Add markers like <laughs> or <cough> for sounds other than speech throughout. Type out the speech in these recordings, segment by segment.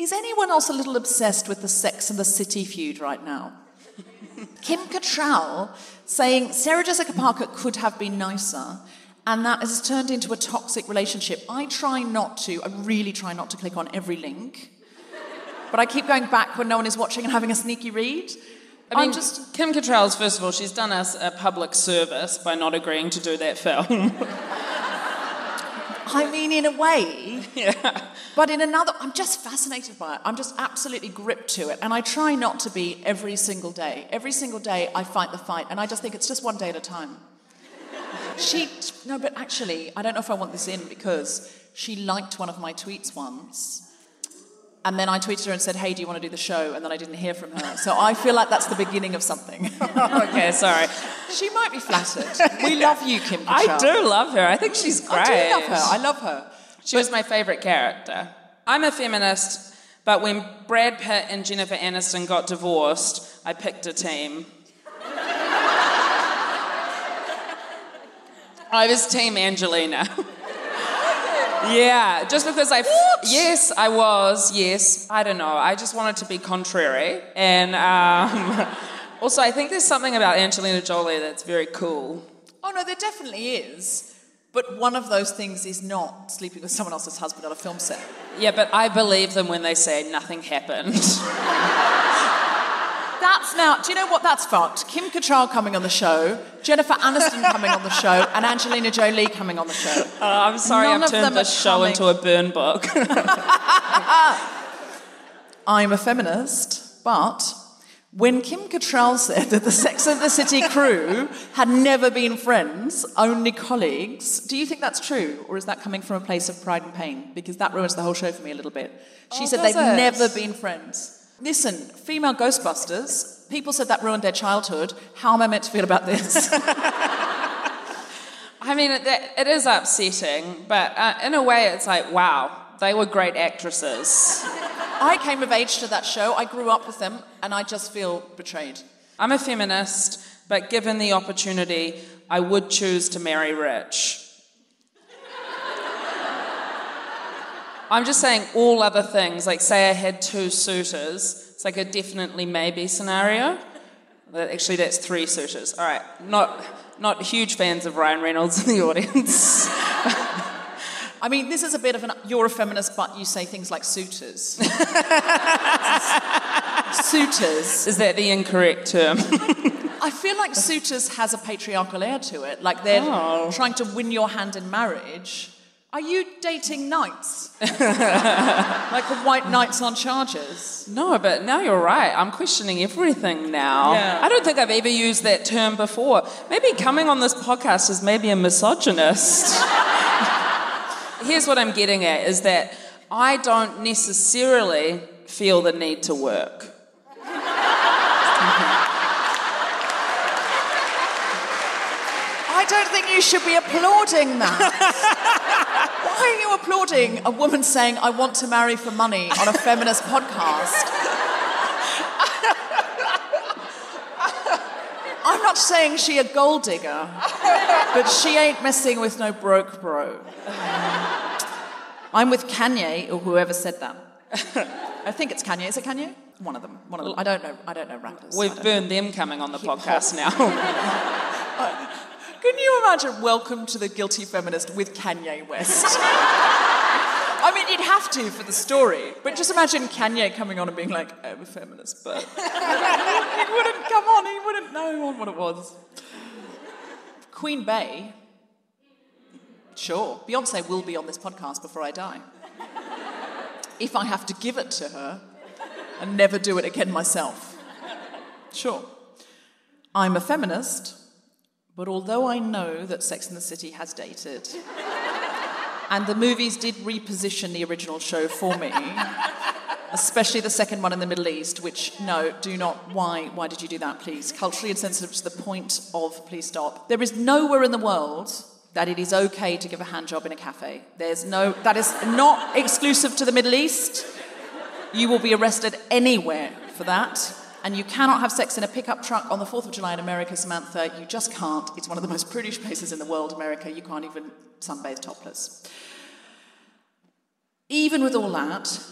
is anyone else a little obsessed with the Sex and the City feud right now? <laughs> Kim Cattrall saying Sarah Jessica Parker could have been nicer, and that has turned into a toxic relationship. I try not to, I really try not to click on every link, but I keep going back when no one is watching and having a sneaky read. I mean, I'm just. Kim Cattrall's, first of all, she's done us a public service by not agreeing to do that film. <laughs> I mean, in a way, <laughs> yeah. but in another, I'm just fascinated by it. I'm just absolutely gripped to it. And I try not to be every single day. Every single day, I fight the fight, and I just think it's just one day at a time. <laughs> She, no, but actually, I don't know if I want this in because she liked one of my tweets once. And then I tweeted her and said, Hey, do you want to do the show? And then I didn't hear from her. So I feel like that's the beginning of something. <laughs> okay, sorry. she might be flattered. We <laughs> love you, Kim I do love her. I think she's great. I do love her. I love her. She was my favourite character. I'm a feminist, but when Brad Pitt and Jennifer Aniston got divorced, I picked a team. <laughs> I was Team Angelina. Yeah, just because I. Yes, I was. Yes, I don't know. I just wanted to be contrary, and um, <laughs> also I think there's something about Angelina Jolie that's very cool. Oh, no, there definitely is. But one of those things is not sleeping with someone else's husband on a film set. Yeah, but I believe them when they say nothing happened. <laughs> That's now, do you know what? That's fucked. Kim Cattrall coming on the show, Jennifer Aniston coming on the show, <laughs> and Angelina Jolie coming on the show. Uh, I'm sorry, None I've turned this show coming. into a burn book. <laughs> I'm a feminist, but when Kim Cattrall said that the Sex and the City crew had never been friends, only colleagues, do you think that's true? Or is that coming from a place of pride and pain? Because that ruins the whole show for me a little bit. She Oh, said they've it? never been friends. Listen, female Ghostbusters, people said that ruined their childhood. How am I meant to feel about this? <laughs> <laughs> I mean, it, it is upsetting, but uh, in a way, it's like, wow, they were great actresses. <laughs> I came of age to that show, I grew up with them, and I just feel betrayed. I'm a feminist, but given the opportunity, I would choose to marry rich. I'm just saying all other things. Like, say I had two suitors, it's like a definitely maybe scenario. That actually, that's three suitors. All right, not not huge fans of Ryan Reynolds in the audience. <laughs> I mean, this is a bit of an you're a feminist, but you say things like suitors. <laughs> suitors. Is that the incorrect term? <laughs> I feel like suitors has a patriarchal air to it. Like they're Oh. trying to win your hand in marriage. Are you dating knights? <laughs> like the white knights on chargers? no, but now you're right. I'm questioning everything now. Yeah. I don't think I've ever used that term before. Maybe coming on this podcast is maybe a misogynist. <laughs> Here's what I'm getting at is that I don't necessarily feel the need to work. Don't think you should be applauding that. <laughs> Why are you applauding a woman saying, I want to marry for money on a feminist podcast? I'm not saying she a gold digger, but she ain't messing with no broke bro. I'm with Kanye, or whoever said that. I think it's Kanye. Is it Kanye? One of them. One of them. I don't know. I don't know rappers. We've burned them coming on the Hip-hop. podcast now. <laughs> <laughs> Can you imagine Welcome to the Guilty Feminist with Kanye West? I mean, you'd have to for the story, but just imagine Kanye coming on and being like, I'm a feminist, but. he wouldn't come on, he wouldn't know what it was. Queen Bey. Sure, Beyonce will be on this podcast before I die. If I have to give it to her and never do it again myself. Sure. I'm a feminist, but although I know that Sex and the City has dated, and the movies did reposition the original show for me, especially the second one in the Middle East, which, no, do not. Why? Why did you do that, please? Culturally insensitive to the point of, please stop. There is nowhere in the world that it is okay to give a hand job in a cafe. There's no, that is not exclusive to the Middle East. You will be arrested anywhere for that. And you cannot have sex in a pickup truck on the 4th of July in America, Samantha. You just can't. It's one of the most prudish places in the world, America. You can't even sunbathe topless. Even with all that,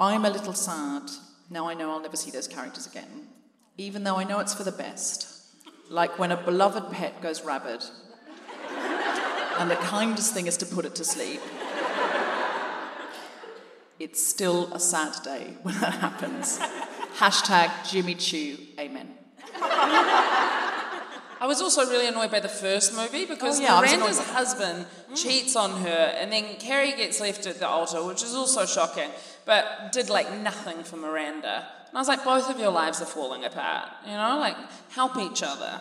I'm a little sad. Now I know I'll never see those characters again. Even though I know it's for the best. Like when a beloved pet goes rabid, <laughs> and the kindest thing is to put it to sleep. It's still a sad day when that happens. Hashtag Jimmy Choo, amen. I was also really annoyed by the first movie because Oh, yeah, Miranda's husband mm. cheats on her, and then Carrie gets left at the altar, which is also shocking, but did like nothing for Miranda. And I was like, both of your lives are falling apart, you know? Like, help each other.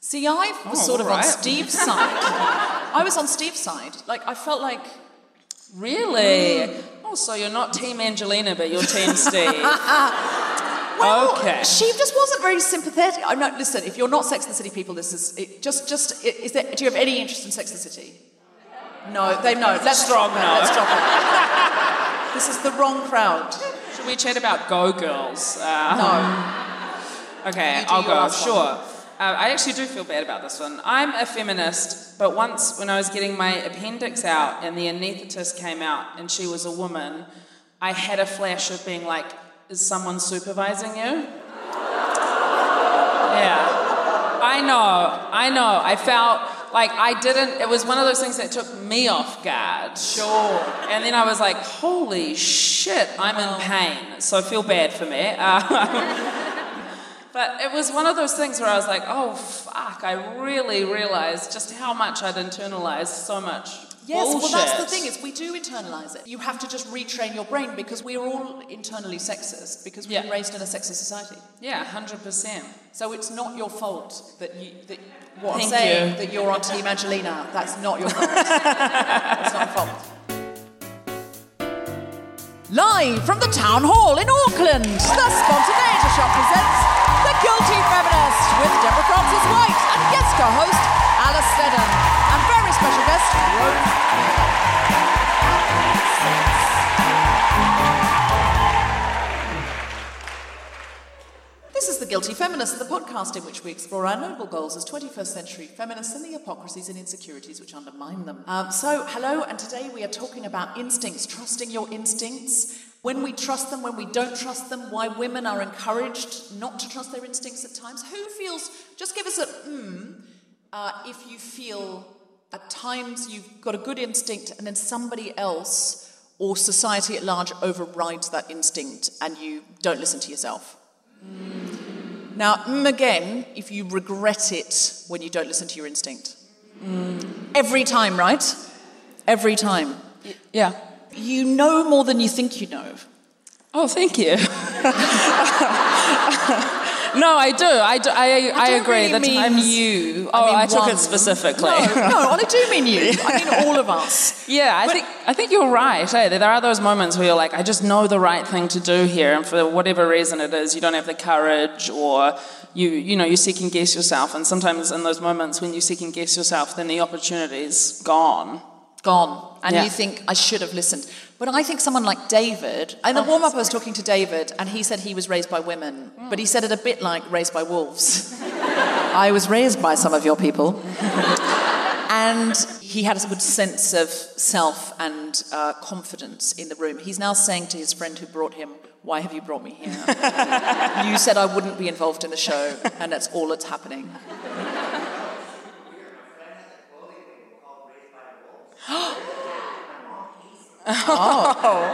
See, I oh, was Oh, sort of on. Steve's side. <laughs> I was on Steve's side. Like, I felt like, Really? Mm. Oh, so you're not Team Angelina, but you're Team <laughs> Steve. well, Okay. she just wasn't very sympathetic. I'm not, listen, if you're not Sex and the City people, this is, it, just, just, is there, do you have any interest in Sex and the City? No, they no. Let's Strong drop it. no. Let's drop it. <laughs> this is the wrong crowd. Should we chat about Go Girls? Uh, No. <laughs> Okay, I'll go. Sure. Uh, I actually do feel bad about this one. I'm a feminist, but once when I was getting my appendix out and the anaesthetist came out and she was a woman, I had a flash of being like, is someone supervising you? <laughs> Yeah. I know, I know. I felt like I didn't, it was one of those things that took me off guard. Sure. And then I was like, holy shit, I'm in pain. So feel bad for me. <laughs> Uh, but it was one of those things where I was like, oh fuck, I really realized just how much I'd internalized so much. Yes, bullshit. well, that's the thing is we do internalize it. You have to just retrain your brain because we are all internally sexist because we've been raised in a sexist society. Yeah, 100%. So it's not your fault that you that what I'm Thank saying you. that you're on Team Angelina. That's not your fault. <laughs> That's not your fault. Live from the town hall in Auckland, the Spontaneity Shop presents Guilty Feminist with Deborah Frances-White and guest co-host Alice Snedden and very special guest Rose. This is the Guilty Feminist, the podcast in which we explore our noble goals as 21st century feminists and the hypocrisies and insecurities which undermine them. Um, so, hello, and today we are talking about instincts, trusting your instincts, when we trust them, when we don't trust them, why women are encouraged not to trust their instincts at times. Who feels, just give us a hmm, uh, if you feel at times you've got a good instinct and then somebody else or society at large overrides that instinct and you don't listen to yourself. Mm. Now, mm, again, if you regret it when you don't listen to your instinct. Mm. Every time, right? Every time. Yeah. You know more than you think you know. Oh, thank you. <laughs> no, I do. I, do. I, I, I agree. Really the mean times you. Oh, I, mean I took one. it specifically. No, no, I do mean you. I mean <laughs> all of us. Yeah, I But- think I think you're right. Eh? There are those moments where you're like, I just know the right thing to do here, and for whatever reason it is, you don't have the courage, or you you know you second guess yourself. And sometimes in those moments when you second guess yourself, then the opportunity's gone. Gone. And Yeah. you think, I should have listened. But I think someone like David, in Oh, the warm up, I was talking to David, and he said he was raised by women, but he said it a bit like raised by wolves. <laughs> I was raised by some of your people. <laughs> and he had a good sense of self and uh, confidence in the room. He's now saying to his friend who brought him, Why have you brought me here? <laughs> you said I wouldn't be involved in the show, and that's all that's happening. <gasps> <gasps>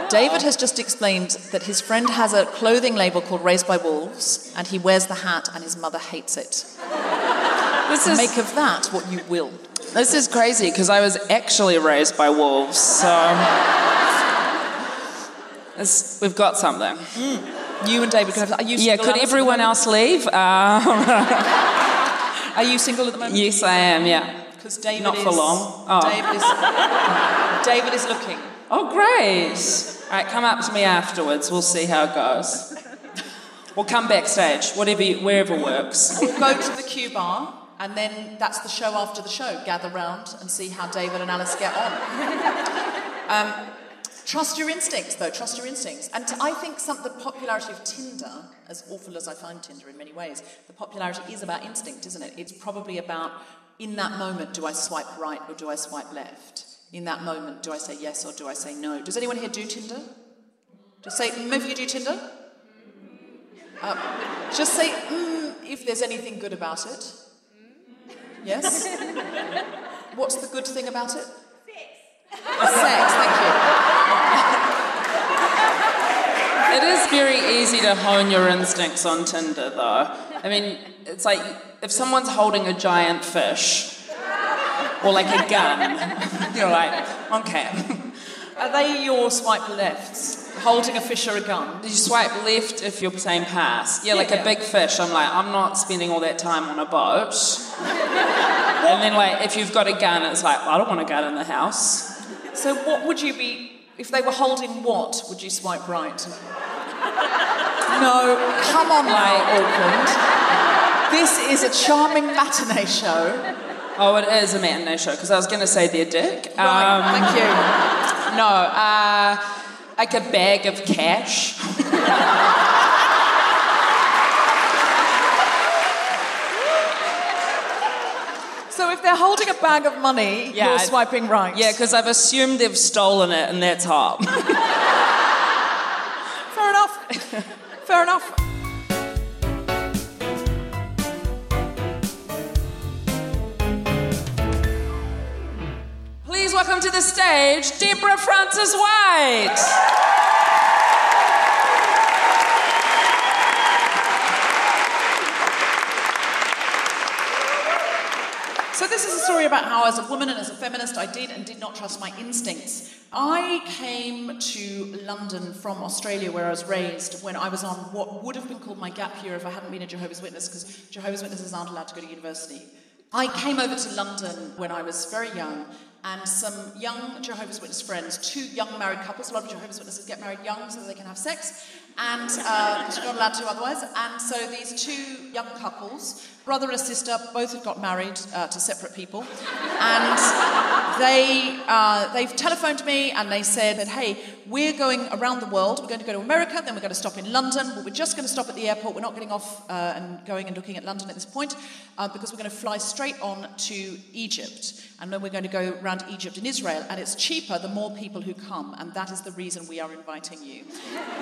David has just explained that his friend has a clothing label called Raised by Wolves, and he wears the hat, and his mother hates it. This is Make of that what you will. this is crazy because I was actually raised by wolves, so we've got something. You and David could have. Are you Yeah, could Alice, at the everyone else leave? Uh, <laughs> Are you single at the moment? yes, I am. Yeah. Because David Not is. for long. Oh. David is. David is looking. Oh, great. All right, come up to me afterwards. We'll see how it goes. We'll come backstage, whatever, wherever works. We'll go to the Q bar, and then that's the show after the show. Gather round and see how David and Alice get on. um, trust your instincts, though. Trust your instincts. And I think some, the popularity of Tinder, as awful as I find Tinder in many ways, the popularity is about instinct, isn't it? It's probably about in that moment, do I swipe right or do I swipe left? In that moment, do I say yes or do I say no? Does anyone here do Tinder? Just say, mm, if you do Tinder? Uh, just say, mm, if there's anything good about it. Yes? What's the good thing about it? Sex. Sex, thank you. It is very easy to hone your instincts on Tinder, though. I mean, it's like if someone's holding a giant fish or like a gun, you're like, okay. you. <laughs> Are they your swipe lefts? Holding a fish or a gun? You swipe left if you're saying pass. Yeah, like Yeah. a big fish. I'm like, I'm not spending all that time on a boat. <laughs> and then, like, if you've got a gun, it's like, well, I don't want a gun in the house. So, what would you be, if they were holding what, would you swipe right? <laughs> No, come on now, Auckland. This is a charming matinee show. Oh, it is a matinee show because I was going to say their dick. Right, Um, thank you. no, uh, like a bag of cash. So, if they're holding a bag of money, Yeah, you're swiping right. Yeah, because I've assumed they've stolen it and that's hot. <laughs> Fair enough. Fair enough. Please welcome to the stage Deborah Frances-White. So this is a story about how, as a woman and as a feminist, I did and did not trust my instincts. I came to London from Australia, where I was raised, when I was on what would have been called my gap year if I hadn't been a Jehovah's Witness, because Jehovah's Witnesses aren't allowed to go to university. I came over to London when I was very young, and some young Jehovah's Witness friends, two young married couples, a lot of Jehovah's Witnesses get married young so they can have sex, and because you're not allowed to otherwise. And so these two young couples, brother and sister, both have got married uh, to separate people, and they uh, they've telephoned me and they said that hey, we're going around the world. We're going to go to America, then we're going to stop in London. But we're just going to stop at the airport. We're not getting off uh, and going and looking at London at this point uh, because we're going to fly straight on to Egypt. And then we're going to go around Egypt and Israel. And it's cheaper the more people who come. And that is the reason we are inviting you.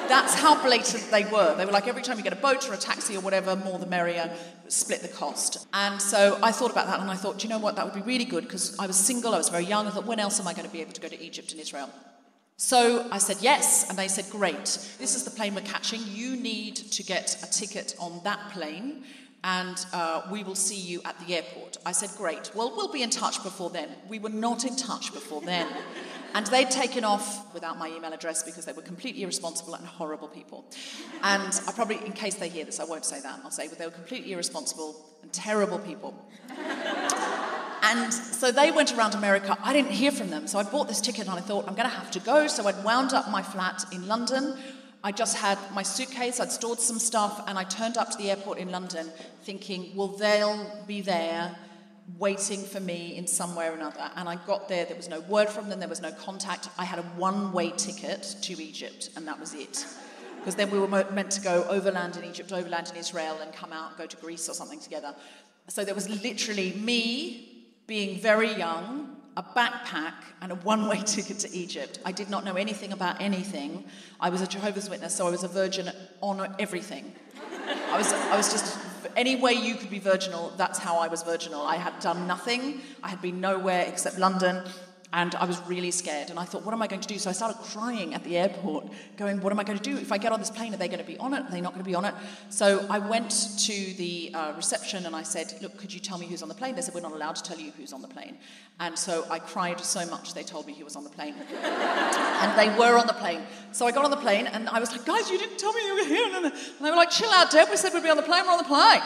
That's how blatant they were. They were like, every time you get a boat or a taxi or whatever, more the merrier, split the cost. And so I thought about that and I thought, you know what? That would be really good because I was single, I was very young. I thought, when else am I going to be able to go to Egypt and Israel? So I said yes, and they said, Great, this is the plane we're catching. You need to get a ticket on that plane, and uh, we will see you at the airport. I said, Great, well, we'll be in touch before then. We were not in touch before then. <laughs> And they'd taken off without my email address because they were completely irresponsible and horrible people. And I probably, in case they hear this, I won't say that. I'll say, but they were completely irresponsible and terrible people. <laughs> And so they went around America. I didn't hear from them. So I bought this ticket and I thought, I'm going to have to go. So I'd wound up my flat in London. I just had my suitcase, I'd stored some stuff, and I turned up to the airport in London thinking, well, they'll be there waiting for me in some way or another. And I got there, there was no word from them, there was no contact. I had a one way ticket to Egypt, and that was it. Because then we were meant to go overland in Egypt, overland in Israel, and come out, go to Greece or something together. So there was literally me being very young, a backpack, and a one way <laughs> ticket to Egypt. I did not know anything about anything. I was a Jehovah's Witness, so I was a virgin on everything. I was, I was just, any way you could be virginal, that's how I was virginal. I had done nothing, I had been nowhere except London. And I was really scared. And I thought, what am I going to do? So I started crying at the airport, going, what am I going to do? If I get on this plane, are they going to be on it? Are they not going to be on it? So I went to the uh, reception and I said, look, could you tell me who's on the plane? They said, we're not allowed to tell you who's on the plane. And so I cried so much they told me he was on the plane. <laughs> and they were on the plane. So I got on the plane and I was like, guys, you didn't tell me you were here. And they were like, chill out, Deb. We said we'd be on the plane. We're on the plane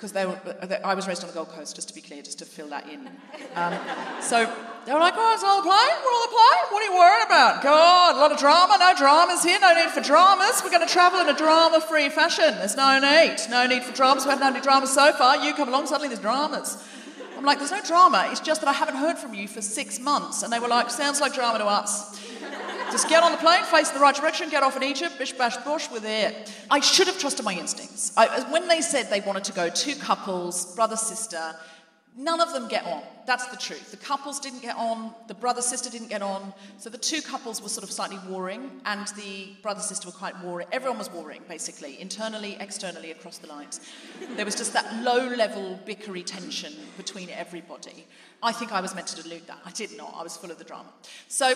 because they were, I was raised on the Gold Coast, just to be clear, just to fill that in. Um, so they were like, oh, it's on the we're plane, what are you worried about? God, a lot of drama, no dramas here, no need for dramas. We're going to travel in a drama free fashion. There's no need, no need for dramas. We haven't had any dramas so far. You come along, suddenly there's dramas. I'm like, there's no drama, it's just that I haven't heard from you for six months. And they were like, sounds like drama to us. Just get on the plane, face the right direction, get off in Egypt, bish bash bush, we're there. I should have trusted my instincts. I, when they said they wanted to go two couples, brother, sister, none of them get on. That's the truth. The couples didn't get on, the brother sister didn't get on. So the two couples were sort of slightly warring, and the brother sister were quite warring. Everyone was warring, basically, internally, externally, across the lines. There was just that low level bickery tension between everybody. I think I was meant to dilute that. I did not. I was full of the drama. So,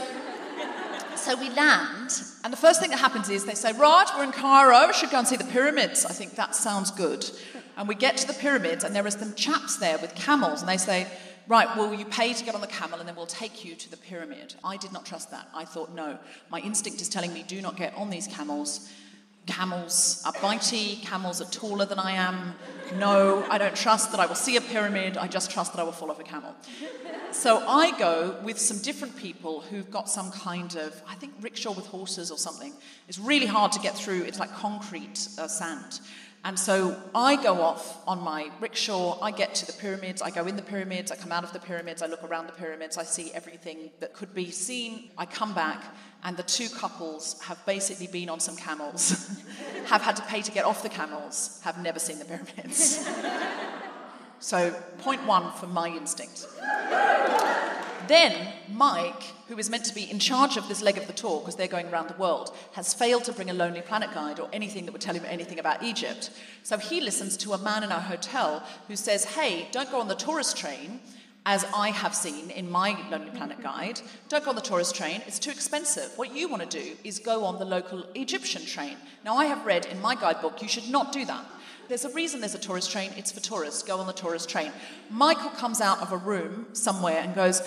so we land, and the first thing that happens is they say, Right, we're in Cairo, we should go and see the pyramids. I think that sounds good. And we get to the pyramids, and there are some chaps there with camels, and they say, Right, well, you pay to get on the camel, and then we'll take you to the pyramid. I did not trust that. I thought, no, my instinct is telling me, do not get on these camels camels are bitey, camels are taller than I am. No, I don't trust that I will see a pyramid, I just trust that I will fall off a camel. So I go with some different people who've got some kind of, I think, rickshaw with horses or something. It's really hard to get through, it's like concrete uh, sand. And so I go off on my rickshaw, I get to the pyramids, I go in the pyramids, I come out of the pyramids, I look around the pyramids, I see everything that could be seen. I come back, and the two couples have basically been on some camels, <laughs> have had to pay to get off the camels, have never seen the pyramids. <laughs> so, point one for my instinct. Then, Mike, who is meant to be in charge of this leg of the tour because they're going around the world, has failed to bring a Lonely Planet guide or anything that would tell him anything about Egypt. So he listens to a man in our hotel who says, Hey, don't go on the tourist train, as I have seen in my Lonely Planet guide. Don't go on the tourist train, it's too expensive. What you want to do is go on the local Egyptian train. Now, I have read in my guidebook you should not do that. There's a reason there's a tourist train, it's for tourists. Go on the tourist train. Michael comes out of a room somewhere and goes,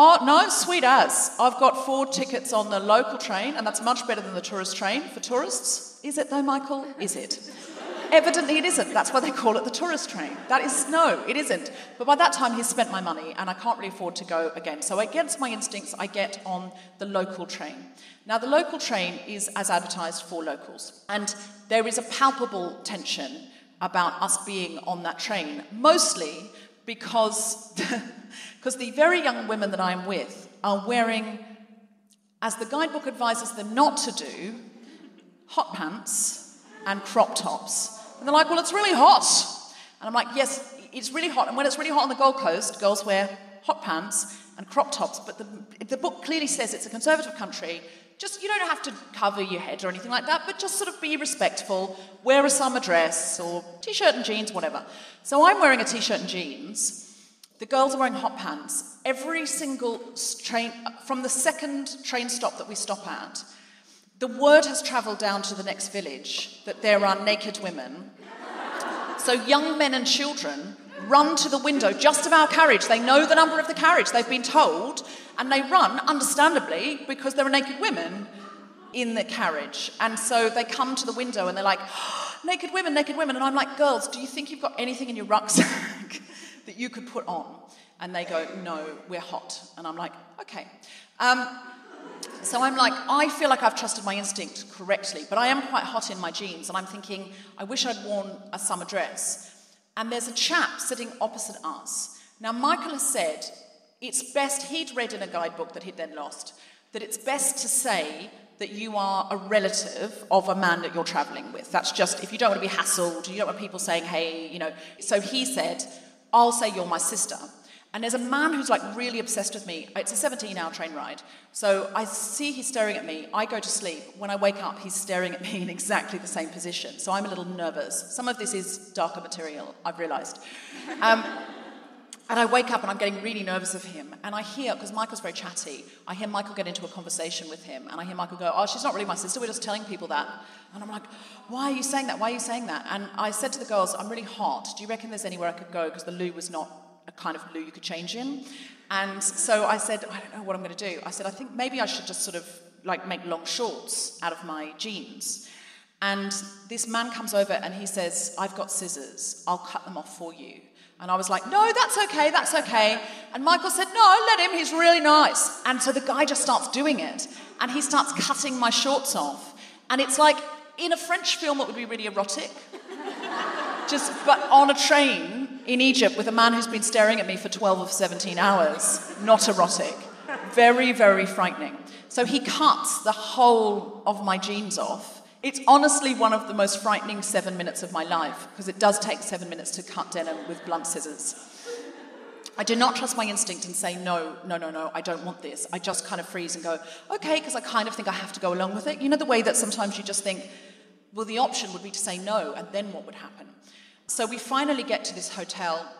Oh, no, sweet as. I've got four tickets on the local train, and that's much better than the tourist train for tourists. Is it though, Michael? Is it? Evidently, it isn't. That's why they call it the tourist train. That is, no, it isn't. But by that time, he's spent my money and I can't really afford to go again. So, against my instincts, I get on the local train. Now, the local train is as advertised for locals. And there is a palpable tension about us being on that train, mostly because, <laughs> because the very young women that I'm with are wearing, as the guidebook advises them not to do, hot pants and crop tops. And they're like, well, it's really hot. And I'm like, yes, it's really hot. And when it's really hot on the Gold Coast, girls wear hot pants and crop tops. But the, the book clearly says it's a conservative country. Just, you don't have to cover your head or anything like that, but just sort of be respectful. Wear a summer dress or t shirt and jeans, whatever. So I'm wearing a t shirt and jeans. The girls are wearing hot pants. Every single train, from the second train stop that we stop at, the word has travelled down to the next village that there are naked women. So young men and children run to the window just of our carriage. They know the number of the carriage, they've been told, and they run, understandably, because there are naked women in the carriage. And so they come to the window and they're like, oh, naked women, naked women. And I'm like, girls, do you think you've got anything in your rucksack <laughs> that you could put on? And they go, no, we're hot. And I'm like, okay. Um, so I'm like, I feel like I've trusted my instinct correctly, but I am quite hot in my jeans, and I'm thinking, I wish I'd worn a summer dress. And there's a chap sitting opposite us. Now, Michael has said it's best, he'd read in a guidebook that he'd then lost, that it's best to say that you are a relative of a man that you're traveling with. That's just, if you don't want to be hassled, you don't want people saying, hey, you know. So he said, I'll say you're my sister. And there's a man who's like really obsessed with me. It's a 17 hour train ride. So I see he's staring at me. I go to sleep. When I wake up, he's staring at me in exactly the same position. So I'm a little nervous. Some of this is darker material, I've realized. Um, and I wake up and I'm getting really nervous of him. And I hear, because Michael's very chatty, I hear Michael get into a conversation with him. And I hear Michael go, Oh, she's not really my sister. We're just telling people that. And I'm like, Why are you saying that? Why are you saying that? And I said to the girls, I'm really hot. Do you reckon there's anywhere I could go? Because the loo was not a kind of loo you could change in. And so I said, I don't know what I'm going to do. I said, I think maybe I should just sort of like make long shorts out of my jeans. And this man comes over and he says, I've got scissors. I'll cut them off for you. And I was like, no, that's okay, that's okay. And Michael said, no, let him, he's really nice. And so the guy just starts doing it. And he starts cutting my shorts off. And it's like, in a French film, it would be really erotic. <laughs> just, but on a train in Egypt with a man who's been staring at me for 12 or 17 hours, not erotic. Very, very frightening. So he cuts the whole of my jeans off it's honestly one of the most frightening seven minutes of my life because it does take seven minutes to cut denim with blunt scissors. I do not trust my instinct and say, no, no, no, no, I don't want this. I just kind of freeze and go, okay, because I kind of think I have to go along with it. You know, the way that sometimes you just think, well, the option would be to say no, and then what would happen? So we finally get to this hotel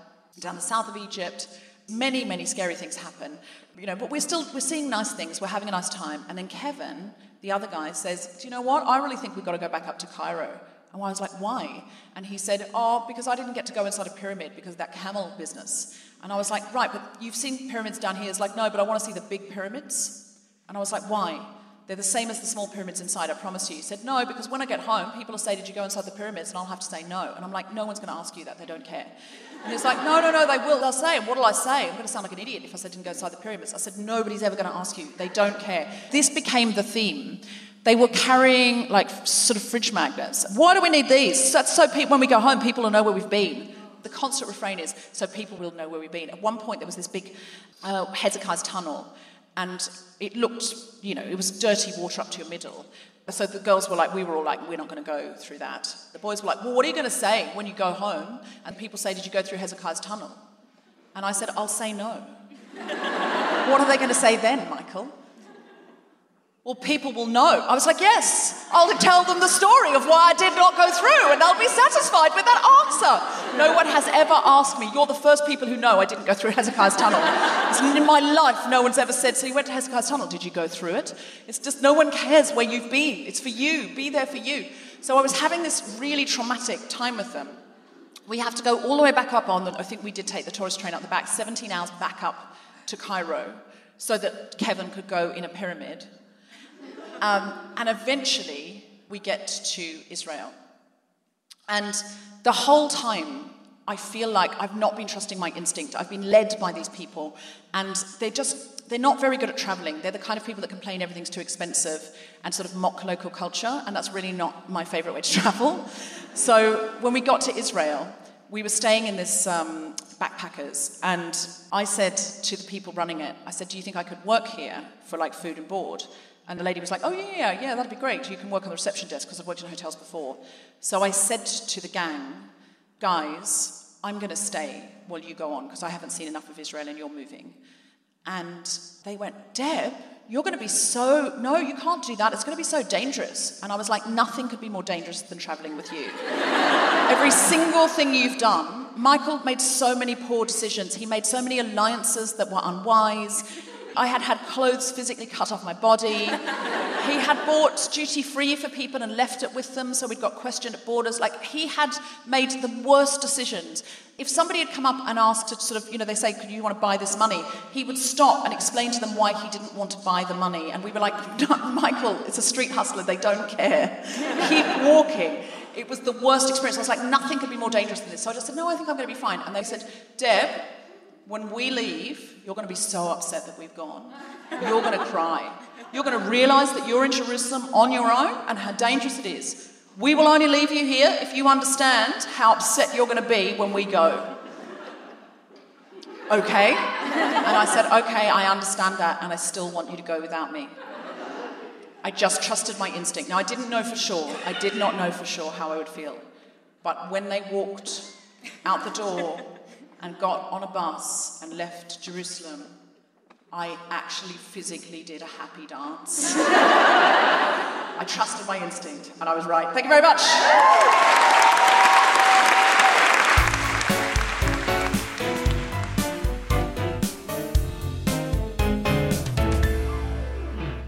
down the south of Egypt. Many, many scary things happen, you know, but we're still we're seeing nice things. We're having a nice time. And then Kevin the other guy says, Do you know what? I really think we've got to go back up to Cairo. And I was like, Why? And he said, Oh, because I didn't get to go inside a pyramid because of that camel business. And I was like, Right, but you've seen pyramids down here. He's like, No, but I want to see the big pyramids. And I was like, Why? They're the same as the small pyramids inside, I promise you. He said, No, because when I get home, people will say, Did you go inside the pyramids? And I'll have to say no. And I'm like, No one's going to ask you that. They don't care. And he's like, No, no, no, they will. They'll say, and What will I say? I'm going to sound like an idiot if I said, Didn't go inside the pyramids. I said, Nobody's ever going to ask you. They don't care. This became the theme. They were carrying like sort of fridge magnets. Why do we need these? That's so pe- when we go home, people will know where we've been. The constant refrain is so people will know where we've been. At one point, there was this big uh, Hezekiah's tunnel, and it looked, you know, it was dirty water up to your middle. So the girls were like, we were all like, we're not going to go through that. The boys were like, well, what are you going to say when you go home? And people say, did you go through Hezekiah's tunnel? And I said, I'll say no. <laughs> what are they going to say then, Michael? Well, people will know. I was like, yes, I'll tell them the story of why I did not go through, and they'll be satisfied with that answer. No one has ever asked me. You're the first people who know I didn't go through <laughs> Hezekiah's tunnel. in my life, no one's ever said, So you went to Hezekiah's tunnel, did you go through it? It's just no one cares where you've been. It's for you. Be there for you. So I was having this really traumatic time with them. We have to go all the way back up on the, I think we did take the tourist train up the back, 17 hours back up to Cairo, so that Kevin could go in a pyramid um, and eventually, we get to Israel. And the whole time, I feel like I've not been trusting my instinct. I've been led by these people, and they're just, they're not very good at traveling. They're the kind of people that complain everything's too expensive and sort of mock local culture, and that's really not my favorite way to <laughs> travel. So when we got to Israel, we were staying in this um, backpackers, and I said to the people running it, I said, Do you think I could work here for like food and board? And the lady was like, Oh, yeah, yeah, yeah, that'd be great. You can work on the reception desk because I've worked in hotels before. So I said to the gang, Guys, I'm going to stay while you go on because I haven't seen enough of Israel and you're moving. And they went, Deb, you're going to be so, no, you can't do that. It's going to be so dangerous. And I was like, nothing could be more dangerous than traveling with you. <laughs> Every single thing you've done, Michael made so many poor decisions. He made so many alliances that were unwise. I had had clothes physically cut off my body. he had bought duty free for people and left it with them, so we'd got questioned at borders. Like, he had made the worst decisions. If somebody had come up and asked to sort of, you know, they say, Could you want to buy this money? He would stop and explain to them why he didn't want to buy the money. And we were like, <laughs> Michael, it's a street hustler, they don't care. Keep walking. It was the worst experience. I was like, nothing could be more dangerous than this. So I just said, no, I think I'm going to be fine. And they said, Deb, when we leave, you're going to be so upset that we've gone. You're going to cry. You're going to realize that you're in Jerusalem on your own and how dangerous it is. We will only leave you here if you understand how upset you're going to be when we go. Okay? And I said, okay, I understand that, and I still want you to go without me. I just trusted my instinct. Now, I didn't know for sure, I did not know for sure how I would feel. But when they walked out the door and got on a bus and left Jerusalem, I actually physically did a happy dance. <laughs> I trusted my instinct, and I was right. Thank you very much.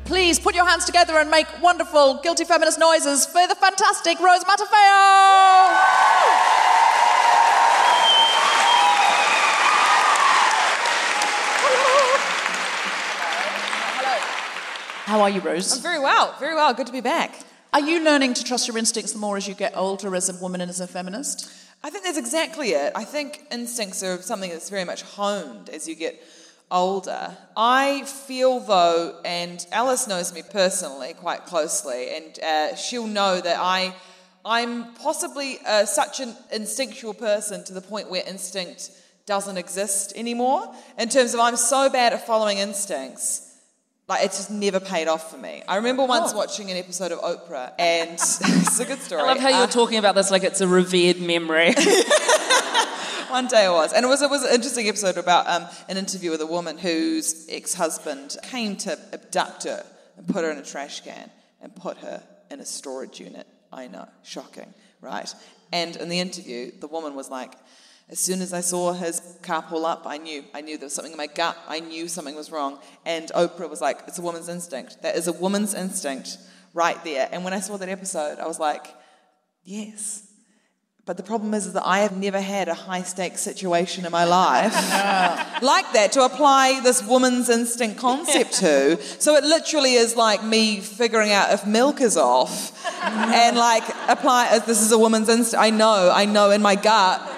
Please put your hands together and make wonderful guilty feminist noises for the fantastic Rose Matafeo! How are you, Rose? I'm very well, very well. Good to be back. Are you learning to trust your instincts more as you get older as a woman and as a feminist? I think that's exactly it. I think instincts are something that's very much honed as you get older. I feel though, and Alice knows me personally quite closely, and uh, she'll know that I, I'm possibly uh, such an instinctual person to the point where instinct doesn't exist anymore. In terms of I'm so bad at following instincts like it's just never paid off for me. I remember once oh. watching an episode of Oprah, <laughs> and <laughs> it's a good story. I love how you're uh, talking about this like it's a revered memory. <laughs> One day it was, and it was it was an interesting episode about um, an interview with a woman whose ex-husband came to abduct her and put her in a trash can and put her in a storage unit. I know, shocking, right? And in the interview, the woman was like as soon as I saw his car pull up, I knew. I knew there was something in my gut. I knew something was wrong. And Oprah was like, it's a woman's instinct. That is a woman's instinct right there. And when I saw that episode, I was like, yes. But the problem is, is that I have never had a high stakes situation in my life <laughs> like that to apply this woman's instinct concept to. So it literally is like me figuring out if milk is off and like apply, this is a woman's instinct. I know, I know in my gut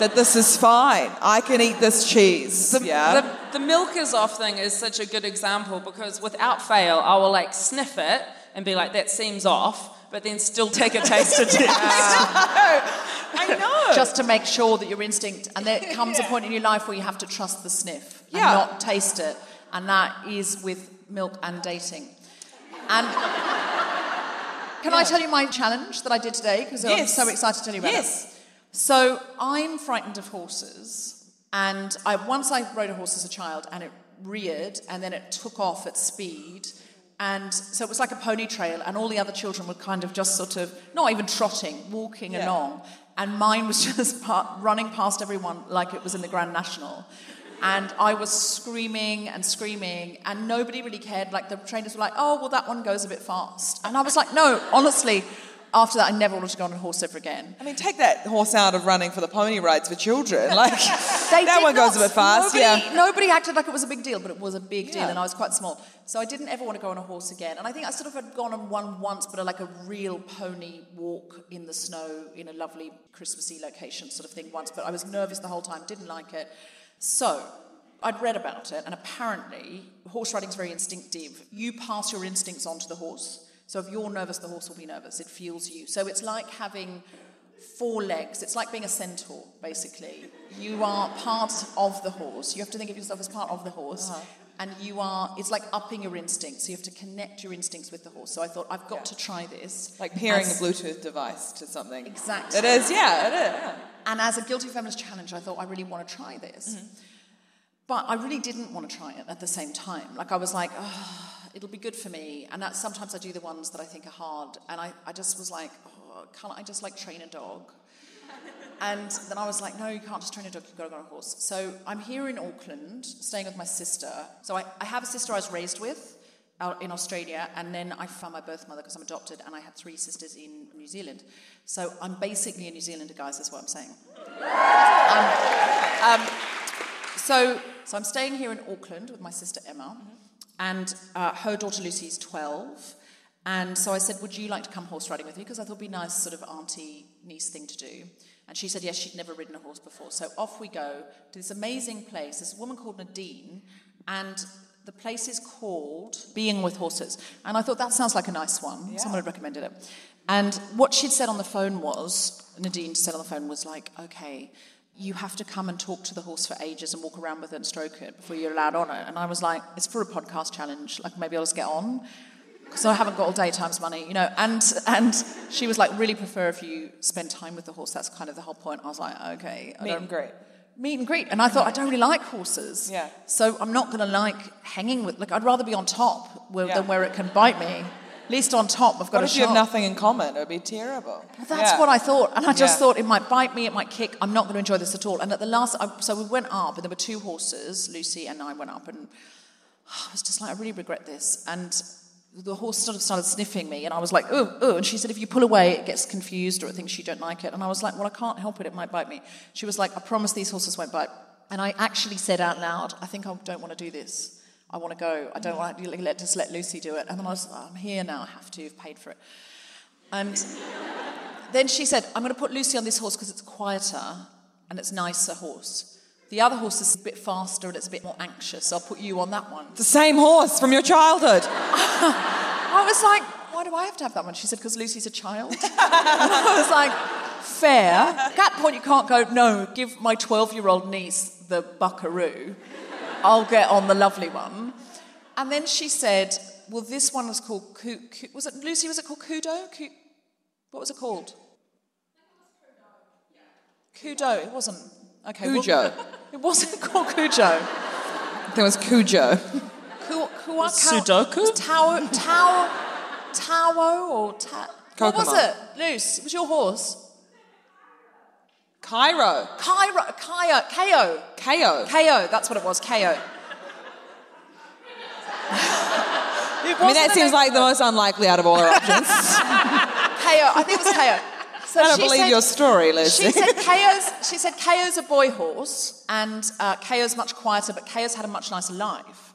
that this is fine. I can eat this cheese. The, yeah. The, the milk is off thing is such a good example because without fail, I will like sniff it and be like, that seems off, but then still take a taste of <laughs> it. I know. Just to make sure that your instinct, and there comes a point in your life where you have to trust the sniff and yeah. not taste it. And that is with milk and dating. And can yeah. I tell you my challenge that I did today? Because yes. I'm so excited to tell you about yes. it. So I'm frightened of horses, and I, once I rode a horse as a child, and it reared, and then it took off at speed, and so it was like a pony trail, and all the other children were kind of just sort of not even trotting, walking yeah. along, and mine was <laughs> just running past everyone like it was in the Grand National. And I was screaming and screaming, and nobody really cared. Like the trainers were like, "Oh, well, that one goes a bit fast," and I was like, "No, honestly, after that, I never wanted to go on a horse ever again. I mean, take that horse out of running for the pony rides for children. <laughs> Like that one goes a bit fast. Nobody, yeah. nobody acted like it was a big deal, but it was a big deal, Yeah. and I was quite small. So I didn't ever want to go on a horse again. And I think I sort of had gone on one once, but like a real pony walk in the snow in a lovely Christmassy location sort of thing once. But I was nervous the whole time, didn't like it. So I'd read about it, and apparently horse riding is very instinctive. You pass your instincts on to the horse. So if you're nervous, the horse will be nervous. It feels you. So it's like having four legs. It's like being a centaur, basically. You are part of the horse. You have to think of yourself as part of the horse. And you are, it's like upping your instincts. So you have to connect your instincts with the horse. So I thought, I've got to try this. Like pairing As- a Bluetooth device to something. Exactly. It is, yeah, it is. yeah. And as a Guilty Feminist Challenge, I thought, I really want to try this. Mm-hmm. But I really didn't want to try it at the same time. Like, I was like, oh, it'll be good for me. And that, sometimes I do the ones that I think are hard. And I, I just was like, oh, can't I just like train a dog? And then I was like, no, you can't just train a dog, you've got to go on a horse. So I'm here in Auckland, staying with my sister. So I, I have a sister I was raised with out in Australia, and then I found my birth mother because I'm adopted, and I have three sisters in New Zealand. So I'm basically a New Zealander, guys, is what I'm saying. Um, um, so, so I'm staying here in Auckland with my sister Emma, and uh, her daughter Lucy's 12. And so I said, Would you like to come horse riding with me? Because I thought it'd be a nice sort of auntie niece thing to do. And she said, Yes, she'd never ridden a horse before. So off we go to this amazing place. This woman called Nadine, and the place is called Being with Horses. And I thought that sounds like a nice one. Someone had recommended it. And what she'd said on the phone was, Nadine said on the phone was like, okay, you have to come and talk to the horse for ages and walk around with it and stroke it before you're allowed on it. And I was like, it's for a podcast challenge. Like maybe I'll just get on because I haven't got all daytime's money, you know. And and she was like, really prefer if you spend time with the horse. That's kind of the whole point. I was like, okay, I Meet and greet. meet and greet. And I thought, I don't really like horses. Yeah. So I'm not going to like hanging with, like, I'd rather be on top where, Yeah. than where it can bite me. At least on top, I've got What a if you have nothing in common? It would be terrible. That's Yeah. what I thought. And I just Yeah. thought it might bite me, it might kick. I'm not going to enjoy this at all. And at the last, I, so we went up, and there were two horses, Lucy and I went up, and I was just like, I really regret this. And the horse sort of started sniffing me, and I was like, oh, oh. And she said, if you pull away, it gets confused or it thinks you don't like it. And I was like, well, I can't help it, it might bite me. She was like, I promise these horses won't bite. And I actually said out loud, I think I don't want to do this. I want to go. I don't want to let, just let Lucy do it. And then I was, I'm here now, I have to, You've paid for it. And then she said, I'm going to put Lucy on this horse because it's quieter and it's nicer horse. The other horse is a bit faster and it's a bit more anxious. I'll put you on that one. The same horse from your childhood. <laughs> I was like, why do I have to have that one? She said, because Lucy's a child. <laughs> and I was like, fair. At that point, you can't go, no, give my 12 year old niece the buckaroo. I'll get on the lovely one. And then she said, well, this one was called, Ku- Ku- was it, Lucy, was it called Kudo? Ku- what was it called? Kudo. It wasn't. Okay. well- <laughs> it wasn't called Cujo. There was Cujo. Ku- Kua- Sudoku? Tao, Tao, Tao, or Ta- What was it? Luce, it was your horse. Cairo. Cairo, Kaio, KO, KO. KO. That's what it was. KO. <laughs> I mean, that seems like the most unlikely out of all our options. <laughs> KO. I think it was KO. <laughs> So I don't believe said- your story, Lucy. She said KO's. She said KO's a boy horse, and uh, KO's much quieter, but KO's had a much nicer life.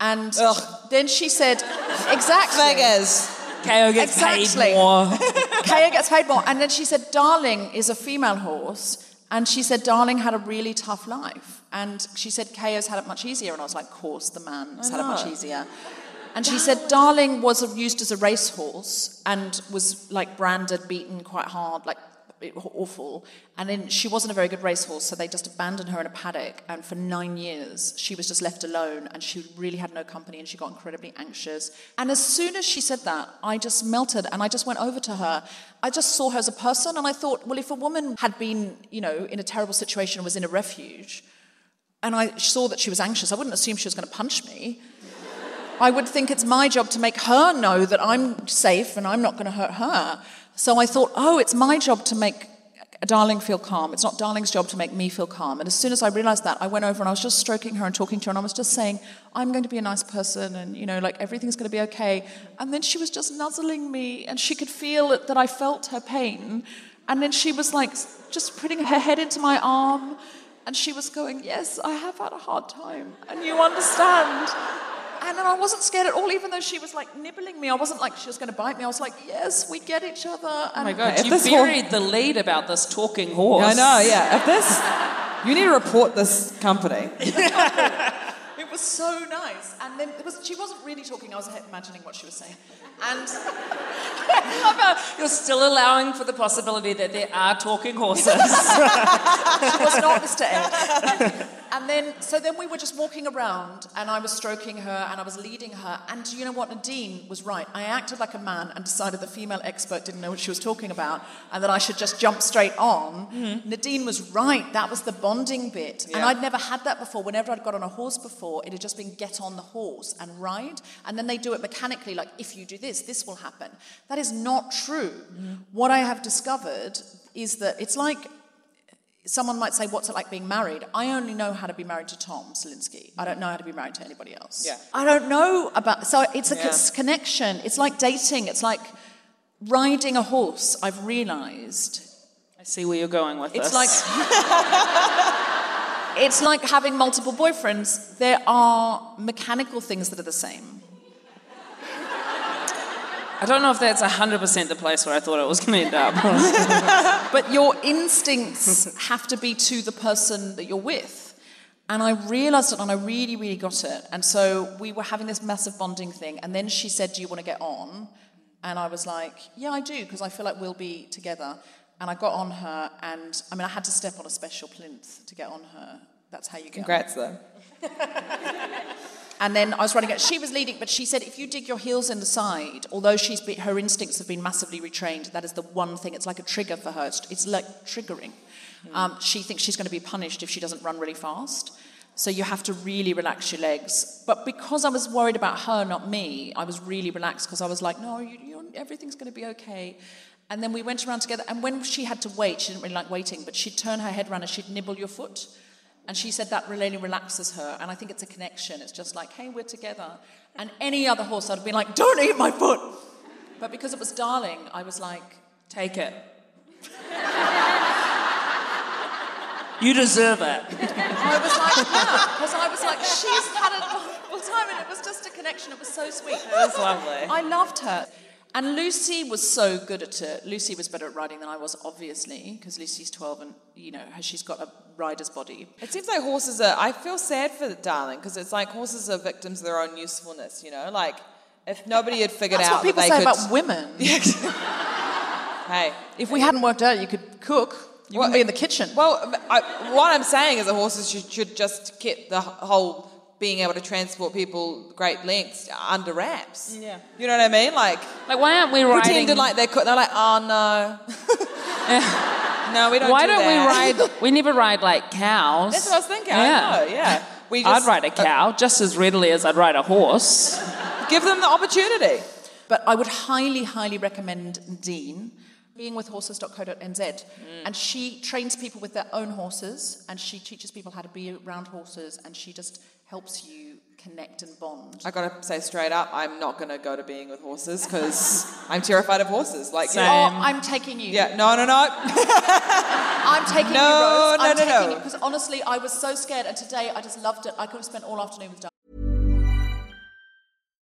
And Ugh. then she said, exactly. Vegas. KO gets Exactly. paid more. <laughs> Kaya gets paid more. And then she said, Darling is a female horse. And she said, Darling had a really tough life. And she said, Kaya's had it much easier. And I was like, Of course, the man's had it much easier. And she said, Darling was used as a racehorse and was like branded, beaten quite hard, like awful. And then she wasn't a very good racehorse, so they just abandoned her in a paddock. And for nine years, she was just left alone and she really had no company and she got incredibly anxious. And as soon as she said that, I just melted and I just went over to her. I just saw her as a person and I thought, well, if a woman had been, you know, in a terrible situation was in a refuge, and I saw that she was anxious, I wouldn't assume she was going to punch me. I would think it's my job to make her know that I'm safe and I'm not going to hurt her. So I thought, oh, it's my job to make a darling, feel calm. It's not darling's job to make me feel calm. And as soon as I realized that, I went over and I was just stroking her and talking to her, and I was just saying, I'm going to be a nice person, and you know, like everything's going to be okay. And then she was just nuzzling me, and she could feel that I felt her pain. And then she was like, just putting her head into my arm, and she was going, Yes, I have had a hard time, and you understand. And then I wasn't scared at all, even though she was like nibbling me. I wasn't like she was going to bite me. I was like, yes, we get each other. Oh my god, you buried the lead about this talking horse. I know, yeah. If this, you need to report this company. <laughs> it was so nice. And then it was, she wasn't really talking. I was imagining what she was saying. And <laughs> you're still allowing for the possibility that there are talking horses? <laughs> it was not Mr. Ed. And then, so then we were just walking around, and I was stroking her, and I was leading her. And you know what? Nadine was right. I acted like a man and decided the female expert didn't know what she was talking about, and that I should just jump straight on. Mm-hmm. Nadine was right. That was the bonding bit, and I'd never had that before. Whenever I'd got on a horse before, it had just been get on the horse and ride, and then they do it mechanically, like if you do this, this will happen. That is not true. Mm-hmm. What I have discovered is that it's like someone might say, What's it like being married? I only know how to be married to Tom Salinsky. I don't know how to be married to anybody else. Yeah. I don't know about, so it's a Yeah. connection. It's like dating. It's like riding a horse, I've realized. I see where you're going with It's this. like. <laughs> it's like having multiple boyfriends. There are mechanical things that are the same. I don't know if that's 100% the place where I thought it was going to end up. <laughs> But your instincts have to be to the person that you're with. And I realized it and I really, really got it. And so we were having this massive bonding thing. And then she said, Do you want to get on? And I was like, Yeah, I do, because I feel like we'll be together. And I got on her, and I mean, I had to step on a special plinth to get on her. That's how you get on. Congrats, though. <laughs> And then I was running it. She was leading, but she said, if you dig your heels in the side, although she's been, her instincts have been massively retrained, that is the one thing. It's like a trigger for her. It's, like triggering. Um, she thinks she's going to be punished if she doesn't run really fast. So you have to really relax your legs. But because I was worried about her, not me, I was really relaxed because I was like, no, you, you, everything's going to be okay. And then we went around together. And when she had to wait, she didn't really like waiting, but she'd turn her head around and she'd nibble your foot. And she said that really relaxes her. And I think it's a connection. It's just like, hey, we're together. And any other horse, I'd have been like, don't eat my foot. But because it was darling, I was like, Take it. <laughs> you deserve it. I was like, yeah. Because I was like, she's had a wonderful time. And it was just a connection. It was so sweet. That's lovely. I loved her. And Lucy was so good at it. Lucy was better at riding than I was, obviously, because Lucy's 12 and, you know, she's got a rider's body. It seems like horses are. I feel sad for Darling because it's like horses are victims of their own usefulness. You know, like if nobody had figured That's out what people that they say could. about women. <laughs> hey, If we hadn't worked out, you could cook. You Well, wouldn't be in the kitchen. well, I, what I'm saying is the horses should, should just get the whole being able to transport people great lengths under wraps. Yeah. You know what I mean? Like Like, why aren't we riding? pretended like they're, could. They're like, oh no, <laughs> no, we don't. why do don't we ride? We never ride like cows. That's what I was thinking. Yeah. I know. Yeah. We I'd ride a uh, cow just as readily as I'd ride a horse. Give them the opportunity. But I would highly, highly recommend Dean being with horses.co.nz. Mm. And she trains people with their own horses and she teaches people how to be around horses and she just helps you connect and bond. I gotta say straight up, I'm not gonna go to being with horses because <laughs> I'm terrified of horses. Like, Same. yeah, Oh, I'm taking you. yeah, no, no, no. <laughs> I'm taking No, you, Rose. no, I'm no, taking no. you because honestly, I was so scared, and today I just loved it. I could have spent all afternoon with. Doug.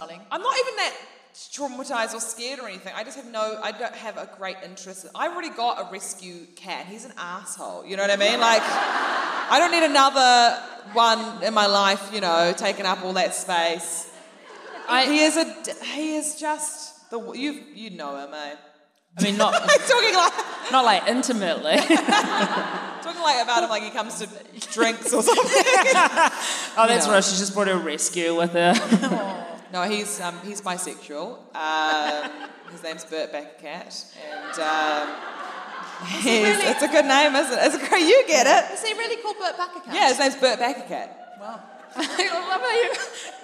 I'm not even that traumatized or scared or anything. I just have no, I don't have a great interest. I've already got a rescue cat. He's an asshole. You know what I mean? Like, I don't need another one in my life, you know, taking up all that space. I, he is a, he is just the, you you know him, eh? I mean, not <laughs> talking like, <laughs> not like intimately. <laughs> talking like about him like he comes to drinks or something. oh, that's right. She just brought a rescue with her. No, he's um, he's bisexual. Um, <laughs> his name's Bert Backercat, and um, he's, really- it's a good name, isn't it? It's a great. You get it. Is he really called Bert Backercat? Yeah, his name's Bert Backercat. Wow. I love how you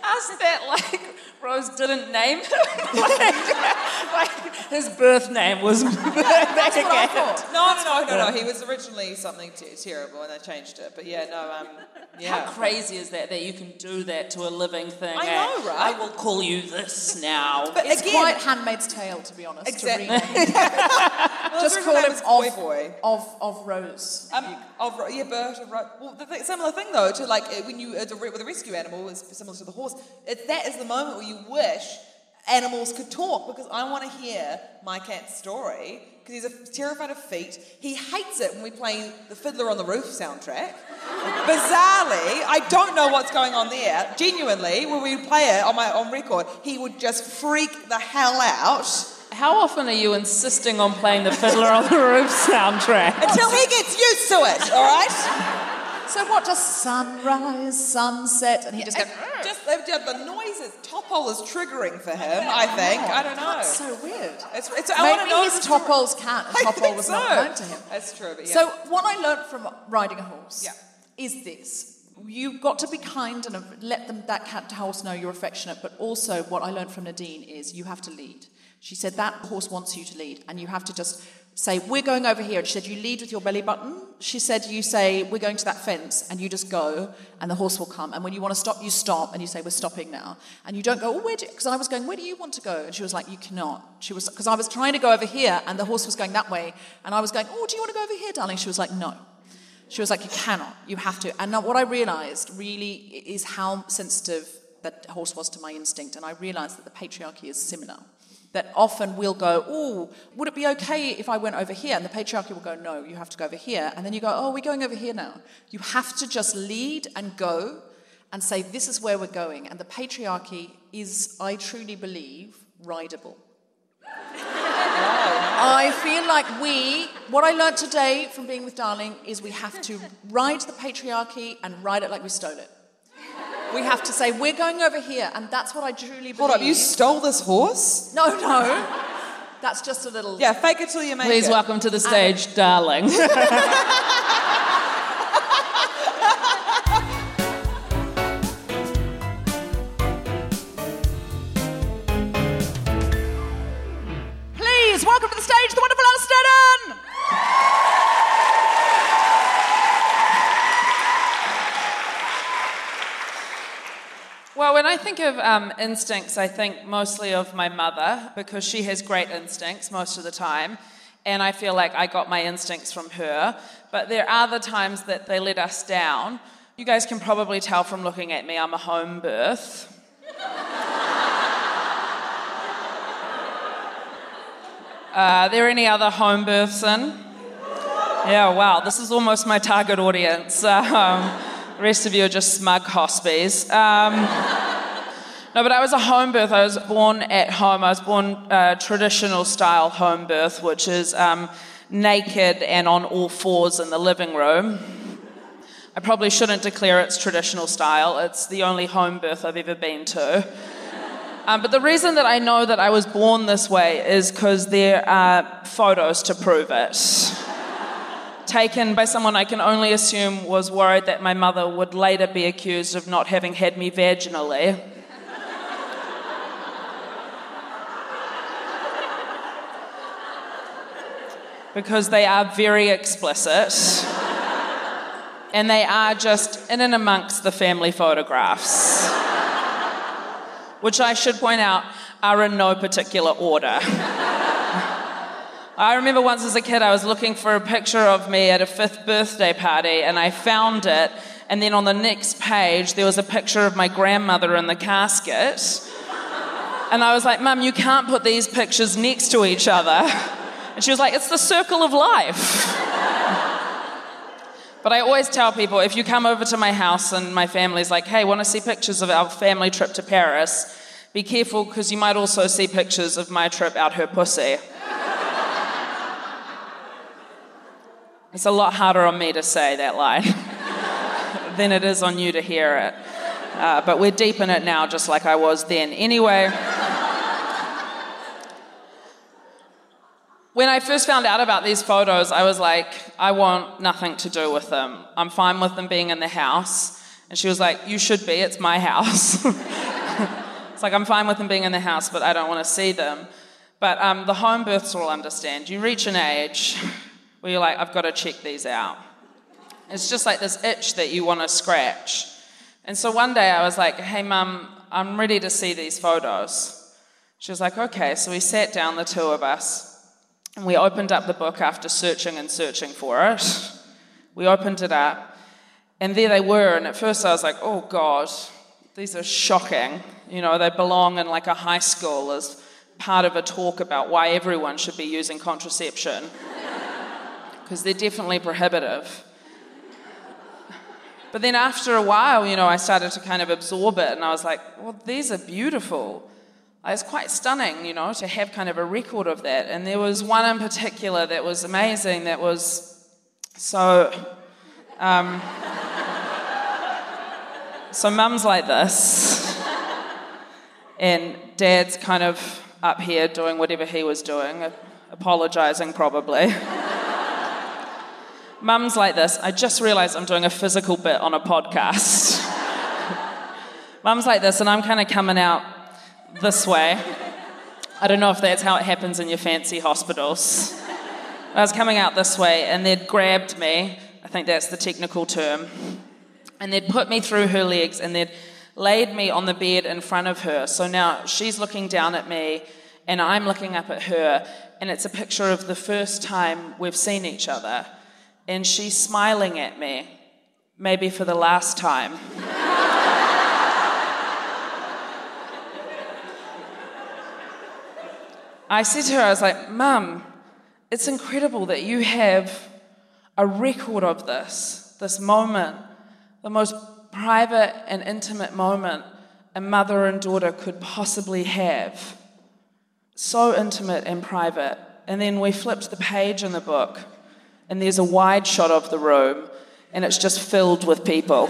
asked that like Rose didn't name him. like, <laughs> like, his birth name was <laughs> That's what I thought. No, no, no, no, no. He was originally something t- terrible, and they changed it. But yeah, no, um, yeah. How crazy is that that you can do that to a living thing? I eh? know, right? I will call you this now. But It's again, quite Handmaid's Tale, to be honest. Exactly. To <laughs> well, Just call him Boy of, Boy. of of Rose. Um, of, yeah, Bert of Rose. Well, the thing, similar thing though to like uh, when you uh, with a rescue animal is similar to the horse. It, that is the moment where you wish animals could talk because I want to hear my cat's story because he's a, terrified of feet. He hates it when we play the Fiddler on the Roof soundtrack. <laughs> Bizarrely, I don't know what's going on there. Genuinely, when we play it on my on record, he would just freak the hell out How often are you insisting on playing the Fiddler on the Roof soundtrack? until he gets used to it. All right. So what? does sunrise, sunset, and he just goes. Just the noises. Topol is triggering for him. I think. I don't know. That's so weird. It's, it's, I Maybe know his. Topol's cat, and Topol was so. not kind to him. That's true. But yeah. So what I learned from riding a horse Yeah. is this: you've got to be kind and let them that cat horse know you're affectionate. But also, what I learned from Nadine is you have to lead. She said that horse wants you to lead, and you have to just say, "We're going over here." And she said, "You lead with your belly button." She said, "You say we're going to that fence, and you just go, and the horse will come. And when you want to stop, you stop, and you say we're stopping now, and you don't go, oh, where do?" Because I was going, "Where do you want to go?" And she was like, "You cannot." She was because I was trying to go over here, and the horse was going that way, and I was going, "Oh, do you want to go over here, darling?" She was like, "No." She was like, You cannot, you have to. And what I realized really is how sensitive that horse was to my instinct. And I realized that the patriarchy is similar. That often we'll go, Oh, would it be okay if I went over here? And the patriarchy will go, No, you have to go over here. And then you go, Oh, we're going over here now. You have to just lead and go and say, This is where we're going. And the patriarchy is, I truly believe, rideable. <laughs> I feel like we, what I learned today from being with Darling is we have to ride the patriarchy and ride it like we stole it. We have to say, we're going over here, and that's what I truly believe. hold up, you stole this horse? No, no. That's just a little. Yeah, fake it till you make it. Please it. welcome to the stage, darling. <laughs> Well, when I think of um, instincts, I think mostly of my mother because she has great instincts most of the time. And I feel like I got my instincts from her. But there are the times that they let us down. You guys can probably tell from looking at me, I'm a home birth. <laughs> Uh, are there any other home births in? Yeah, wow, this is almost my target audience. <laughs> Um, the rest of you are just smug hospies. Um, no, but I was a home birth. I was born at home. I was born uh, traditional style home birth, which is um, naked and on all fours in the living room. I probably shouldn't declare it's traditional style. It's the only home birth I've ever been to. Um, but the reason that I know that I was born this way is because there are photos to prove it. Taken by someone I can only assume was worried that my mother would later be accused of not having had me vaginally. because they are very explicit. And they are just in and amongst the family photographs which I should point out are in no particular order. I remember once as a kid, I was looking for a picture of me at a fifth birthday party, and I found it. And then on the next page, there was a picture of my grandmother in the casket. And I was like, Mum, you can't put these pictures next to each other. And she was like, It's the circle of life. But I always tell people if you come over to my house and my family's like, hey, want to see pictures of our family trip to Paris? Be careful because you might also see pictures of my trip out her pussy. It's a lot harder on me to say that line <laughs> than it is on you to hear it. Uh, but we're deep in it now, just like I was then. Anyway. when I first found out about these photos, I was like, I want nothing to do with them. I'm fine with them being in the house. And she was like, You should be, it's my house. <laughs> it's like, I'm fine with them being in the house, but I don't want to see them. But um, the home births will understand. You reach an age where you're like, I've got to check these out. It's just like this itch that you want to scratch. And so one day I was like, Hey, mum, I'm ready to see these photos. She was like, Okay. So we sat down, the two of us, and we opened up the book after searching and searching for it. We opened it up, and there they were. And at first I was like, oh God, these are shocking. You know, they belong in like a high school as part of a talk about why everyone should be using contraception. Because they're definitely prohibitive. But then after a while, you know, I started to kind of absorb it, and I was like, well, these are beautiful. It's quite stunning, you know, to have kind of a record of that. And there was one in particular that was amazing that was so. Um, so, mum's like this, and dad's kind of up here doing whatever he was doing, apologizing probably. Mum's like this. I just realized I'm doing a physical bit on a podcast. <laughs> mum's like this, and I'm kind of coming out this way. I don't know if that's how it happens in your fancy hospitals. I was coming out this way and they'd grabbed me, I think that's the technical term, and they'd put me through her legs and they'd laid me on the bed in front of her. So now she's looking down at me and I'm looking up at her, and it's a picture of the first time we've seen each other. And she's smiling at me, maybe for the last time. I said to her, I was like, Mum, it's incredible that you have a record of this, this moment, the most private and intimate moment a mother and daughter could possibly have. So intimate and private. And then we flipped the page in the book, and there's a wide shot of the room, and it's just filled with people.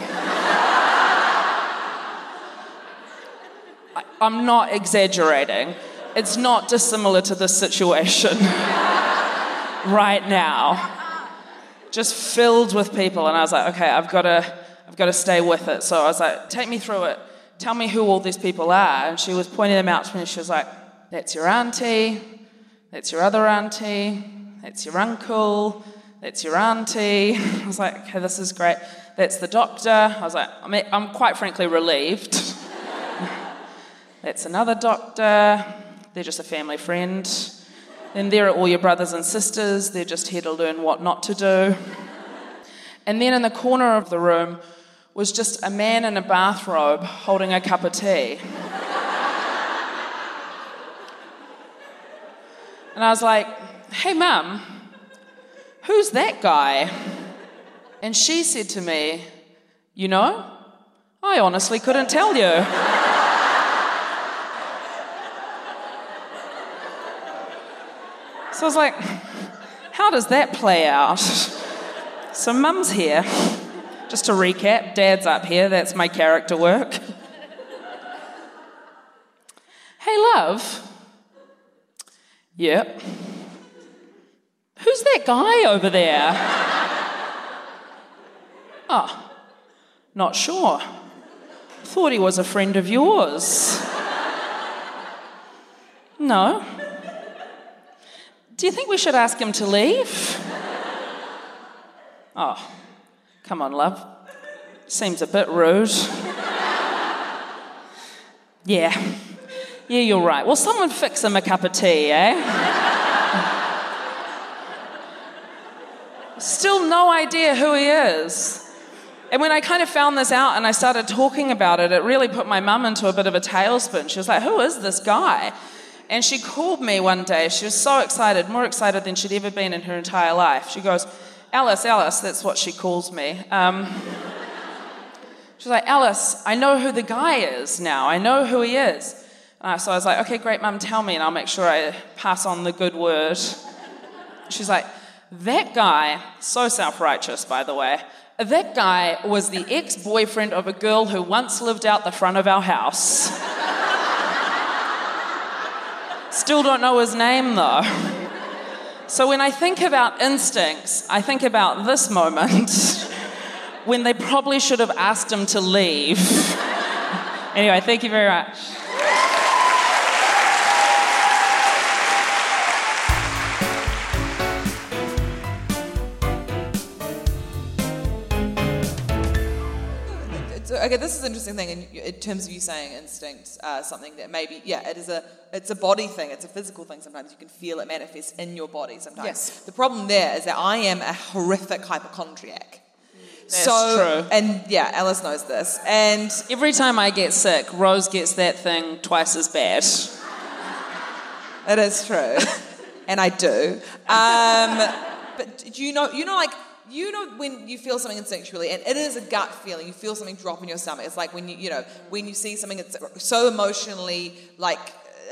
I, I'm not exaggerating it's not dissimilar to this situation <laughs> right now. Just filled with people. And I was like, okay, I've got to, I've got to stay with it. So I was like, take me through it. Tell me who all these people are. And she was pointing them out to me. And She was like, that's your auntie. That's your other auntie. That's your uncle. That's your auntie. <laughs> I was like, okay, this is great. That's the doctor. I was like, I mean, I'm quite frankly relieved. <laughs> That's another doctor. They're just a family friend. Then there are all your brothers and sisters. They're just here to learn what not to do. And then in the corner of the room was just a man in a bathrobe holding a cup of tea. and I was like, hey, mum, who's that guy? And she said to me, you know, I honestly couldn't tell you. So I was like, how does that play out? So mum's here. Just to recap, dad's up here. That's my character work. hey, love. Yep. Who's that guy over there? Oh, not sure. Thought he was a friend of yours. No. Do you think we should ask him to leave? Oh, come on, love. Seems a bit rude. Yeah. Yeah, you're right. Well, someone fix him a cup of tea, eh? Still no idea who he is. And when I kind of found this out and I started talking about it, it really put my mum into a bit of a tailspin. She was like, Who is this guy? And she called me one day. She was so excited, more excited than she'd ever been in her entire life. She goes, Alice, Alice, that's what she calls me. Um, <laughs> she's like, Alice, I know who the guy is now. I know who he is. Uh, so I was like, okay, great, mum, tell me, and I'll make sure I pass on the good word. She's like, that guy, so self righteous, by the way, that guy was the ex boyfriend of a girl who once lived out the front of our house. <laughs> Still don't know his name though. So when I think about instincts, I think about this moment <laughs> when they probably should have asked him to leave. <laughs> anyway, thank you very much. Okay, this is an interesting thing in, in terms of you saying instinct, uh, something that maybe, yeah, it is a, it's a body thing, it's a physical thing. Sometimes you can feel it manifest in your body. Sometimes. Yes. The problem there is that I am a horrific hypochondriac. That's so, true. and yeah, Alice knows this. And Every time I get sick, Rose gets that thing twice as bad. It is true, and I do. Um, but do you know, you know, like you know when you feel something instinctually, and it is a gut feeling. You feel something drop in your stomach. It's like when you, you know, when you see something that's so emotionally like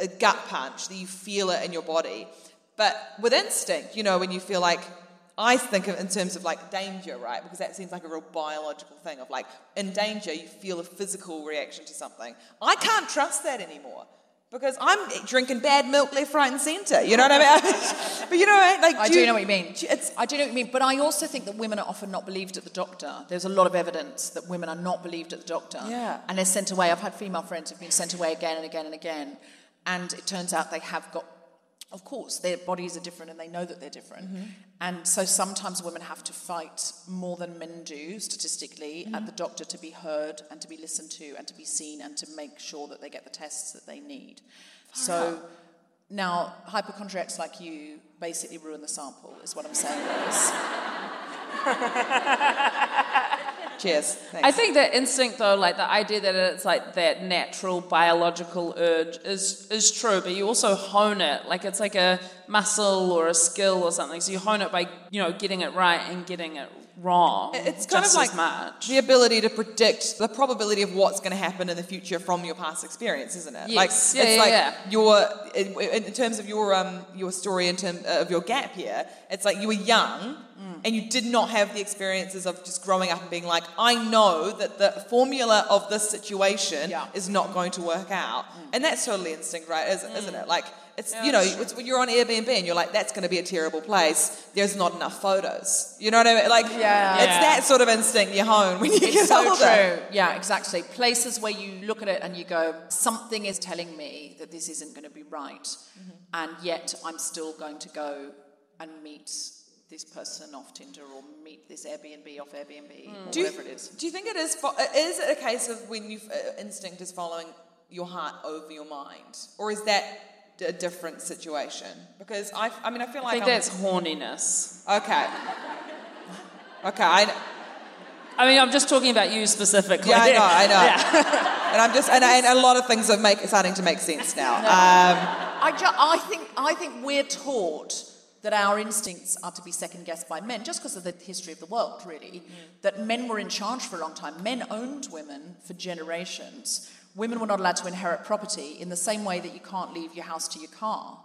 a gut punch that you feel it in your body. But with instinct, you know, when you feel like I think of in terms of like danger, right? Because that seems like a real biological thing of like in danger, you feel a physical reaction to something. I can't trust that anymore because I'm drinking bad milk left, right, and centre. You know what I mean? <laughs> but you know, like I do do you- know what you mean. It's I do know what you mean, but I also think that women are often not believed at the doctor. There's a lot of evidence that women are not believed at the doctor. Yeah. And they're sent away. I've had female friends who've been sent away again and again and again. And it turns out they have got, of course, their bodies are different and they know that they're different. Mm-hmm. And so sometimes women have to fight more than men do, statistically, Mm-hmm. at the doctor to be heard and to be listened to and to be seen and to make sure that they get the tests that they need. So now, hypochondriacs like you basically ruin the sample, is what I'm saying. <laughs> Cheers. Thanks. I think that instinct, though, like the idea that it's like that natural biological urge is is true, but you also hone it. Like it's like a muscle or a skill or something. So you hone it by you know getting it right and getting it wrong. It's kind just of like much. the ability to predict the probability of what's going to happen in the future from your past experience, isn't it? Yes. Like Yeah, it's yeah, like yeah. your in, in terms of your um your story in terms of your gap year, it's like you were young Mm. and you did not have the experiences of just growing up and being like, I know that the formula of this situation Yeah. is not going to work out, and that's totally instinct, right? Isn't, isn't it? Like. It's Mm. Yeah, you know it's when you're on Airbnb and you're like that's going to be a terrible place. There's not enough photos. You know what I mean? Like Yeah. it's Yeah. that sort of instinct you hone when you It's get so older. true. Yeah, exactly. Places where you look at it and you go, something is telling me that this isn't going to be right, and yet I'm still going to go and meet this person off Tinder or meet this Airbnb off Airbnb or Do you, whatever it is. do you think it is? Fo- is it a case of when you uh, instinct is following your heart over your mind, or is that a different situation? Because I, I mean, I feel I like think I'm, that's horniness. okay. Okay, I, I mean, I'm just talking about you specifically. yeah, I know, I know, Yeah. and I'm just, and, and a lot of things are make, starting to make sense now. <laughs> Um, I, ju- I think I think we're taught that our instincts are to be second guessed by men, just because of the history of the world, really. That men were in charge for a long time. Men owned women for generations. Women were not allowed to inherit property in the same way that you can't leave your house to your car.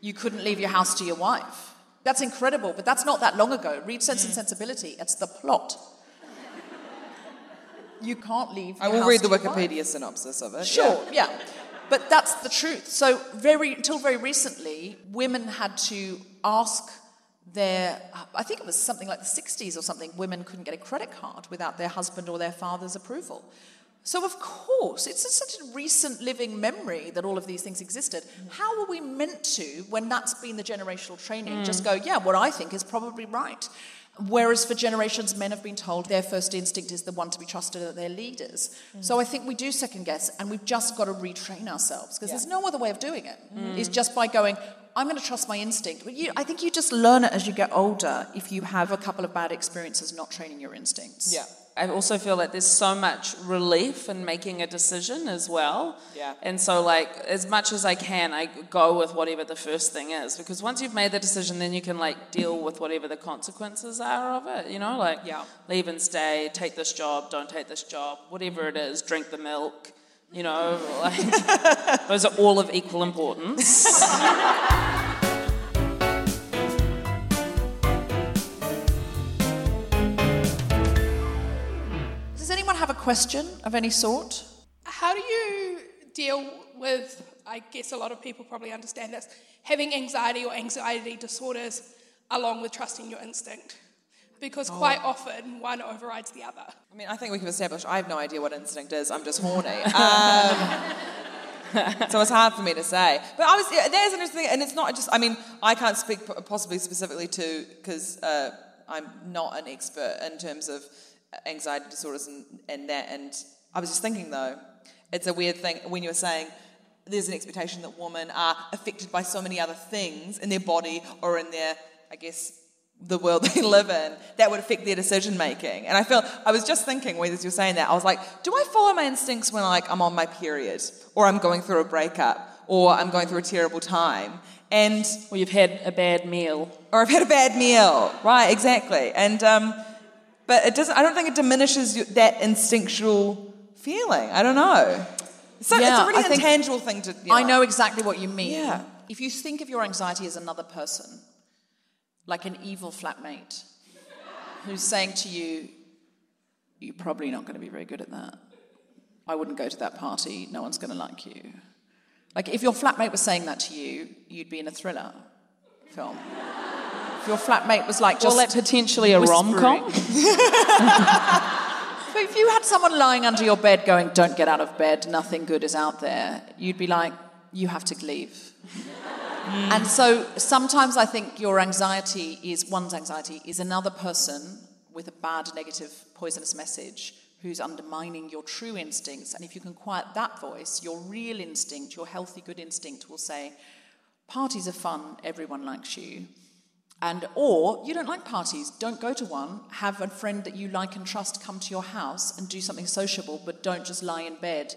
You couldn't leave your house to your wife. That's incredible, but that's not that long ago. Read Sense and Sensibility. It's the plot. You can't leave. I will read the your wife. Wikipedia synopsis of it. Sure, yeah. But that's the truth. So very until very recently, women had to ask their I think it was something like the 60s or something, women couldn't get a credit card without their husband or their father's approval. So of course, it's such a recent living memory that all of these things existed. How are we meant to, when that's been the generational training, just mm. go, yeah, what I think is probably right? Whereas for generations, men have been told their first instinct is the one to be trusted at their leaders. Mm. So I think we do second guess, and we've just got to retrain ourselves because there's no other way of doing it. Mm. It's just by going, I'm going to trust my instinct. But you, I think you just learn it as you get older if you have a couple of bad experiences not training your instincts. Yeah. I also feel like there's so much relief in making a decision as well. Yeah. And so, like, as much as I can, I go with whatever the first thing is. Because once you've made the decision, then you can, like, deal with whatever the consequences are of it. You know, like, Yeah. leave and stay, take this job, don't take this job, whatever it is, drink the milk. You know, like, <laughs> those are all of equal importance. <laughs> have a question of any sort? How do you deal with, I guess a lot of people probably understand this, having anxiety or anxiety disorders along with trusting your instinct? Because quite often one overrides the other. I mean, I think we can establish I have no idea what instinct is. I'm just horny. <laughs> Um, <laughs> so it's hard for me to say. But I was, yeah, there's an interesting thing, and it's not just, I mean, I can't speak possibly specifically to, because uh, I'm not an expert in terms of anxiety disorders and, and that. And I was just thinking, though, it's a weird thing when you were saying, there's an expectation that women are affected by so many other things in their body or in their, I guess, the world <laughs> they live in that would affect their decision making. And I feel I was just thinking when you're saying that, I was like, do I follow my instincts when like I'm on my period or I'm going through a breakup or I'm going through a terrible time? And or you've had a bad meal. or I've had a bad meal. Right, exactly. And um, but it doesn't I don't think it diminishes that instinctual feeling. I don't know. So it's a really I intangible thing to you I know exactly what you mean. Yeah. If you think of your anxiety as another person, like an evil flatmate, who's saying to you, You're probably not going to be very good at that. I wouldn't go to that party. No one's going to like you. Like, if your flatmate was saying that to you, you'd be in a thriller film. Your flatmate was like just Well, that potentially a rom com. But if you had someone lying under your bed going, Don't get out of bed, nothing good is out there, you'd be like, You have to leave. And so sometimes I think your anxiety is one's anxiety is another person with a bad, negative, poisonous message who's undermining your true instincts. And if you can quiet that voice, your real instinct, your healthy, good instinct will say, Parties are fun, everyone likes you. And or you don't like parties, don't go to one. Have a friend that you like and trust come to your house and do something sociable, but don't just lie in bed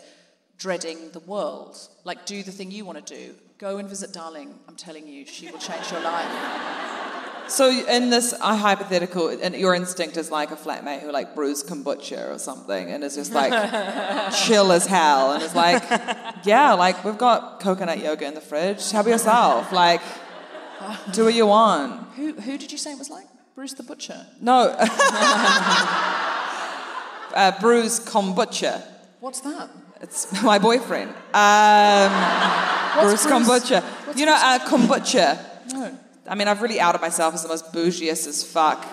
dreading the world. Like do the thing you want to do. Go and visit Darling. I'm telling you, she will change your life. So in this uh, hypothetical, and your instinct is like a flatmate who like brews kombucha or something, and is just like <laughs> chill as hell, and is like, yeah, like we've got coconut yoga in the fridge. Help yourself, like <laughs> do what you want. Who who did you say it was like? Bruce the Butcher. No, <laughs> uh, brews kombucha. What's that? It's <laughs> my boyfriend. Um, Bruce Bruce? kombucha. What's you know uh, kombucha. No. I mean, I've really outed myself as the most bougiest as fuck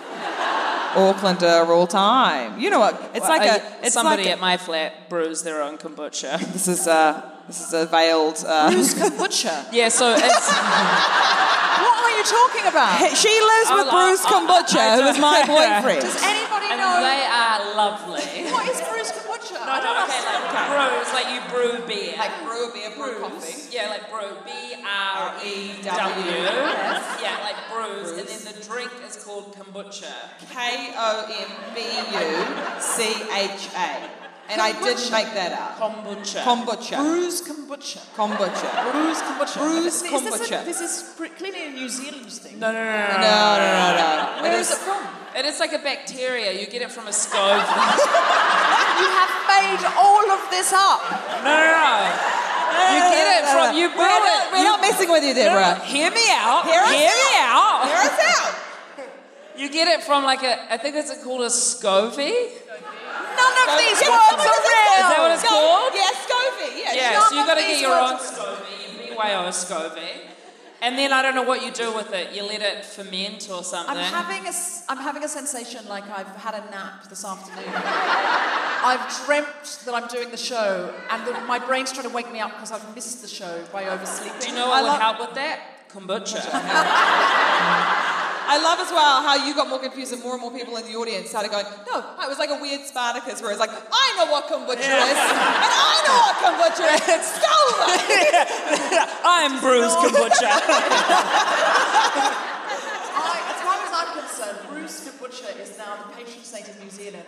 Aucklander of all time. You know what? It's like I- a. It's somebody like a- at my flat brews their own kombucha. This is uh, this is a veiled. Uh, Bruce Kombucha. <laughs> Yeah, so it's. <laughs> what are you talking about? she lives with Oh, Bruce I- I- Kombucha, I who is my <laughs> boyfriend. Does anybody and know they are lovely. what is Bruce Kombucha? No, I don't no, okay, like brews, like you brew beer. Like brew beer, brew coffee. Yeah, like brew. B R E W. Yeah, like brews. And then the drink is called kombucha. K O M B U C H A. And I didn't make that up. Kombucha. Kombucha. Bruce Kombucha. Kombucha. Bruce Kombucha. Bruce Is this a- kombucha. This is clearly a New Zealand thing. no, no, no, no, No, no, no, no. Where is it from? It is like a bacteria. You get it from a stove. <laughs> You have made all of this up. no, no, no. You get it from you brew We're it. not, we're not messing with you, Deborah. Hear me out. Hear us me out. Hear us out. You get it from like a. I think it's called a SCOBY. None of these Yeah, words are is real. Is that what it's called? Yeah, SCOBY. Yeah, Yeah, so you of got to get your own words SCOBY, BYO SCOBY. And then I don't know what you do with it. You let it ferment or something. I'm having a, s- I'm having a sensation like I've had a nap this afternoon. I've dreamt that I'm doing the show, and the, my brain's trying to wake me up because I've missed the show by oversleeping. do you know what I would love- help with that? Kombucha. <laughs> I love as well how you got more confused and more and more people in the audience started going, no, it was like a weird Spartacus where it's like, I know what kombucha is, and I know what kombucha is. Stolen! <laughs> I'm Brews <laughs> kombucha. <laughs> I, as far as I'm concerned, Bruce Kombucha is now the patron saint of New Zealand.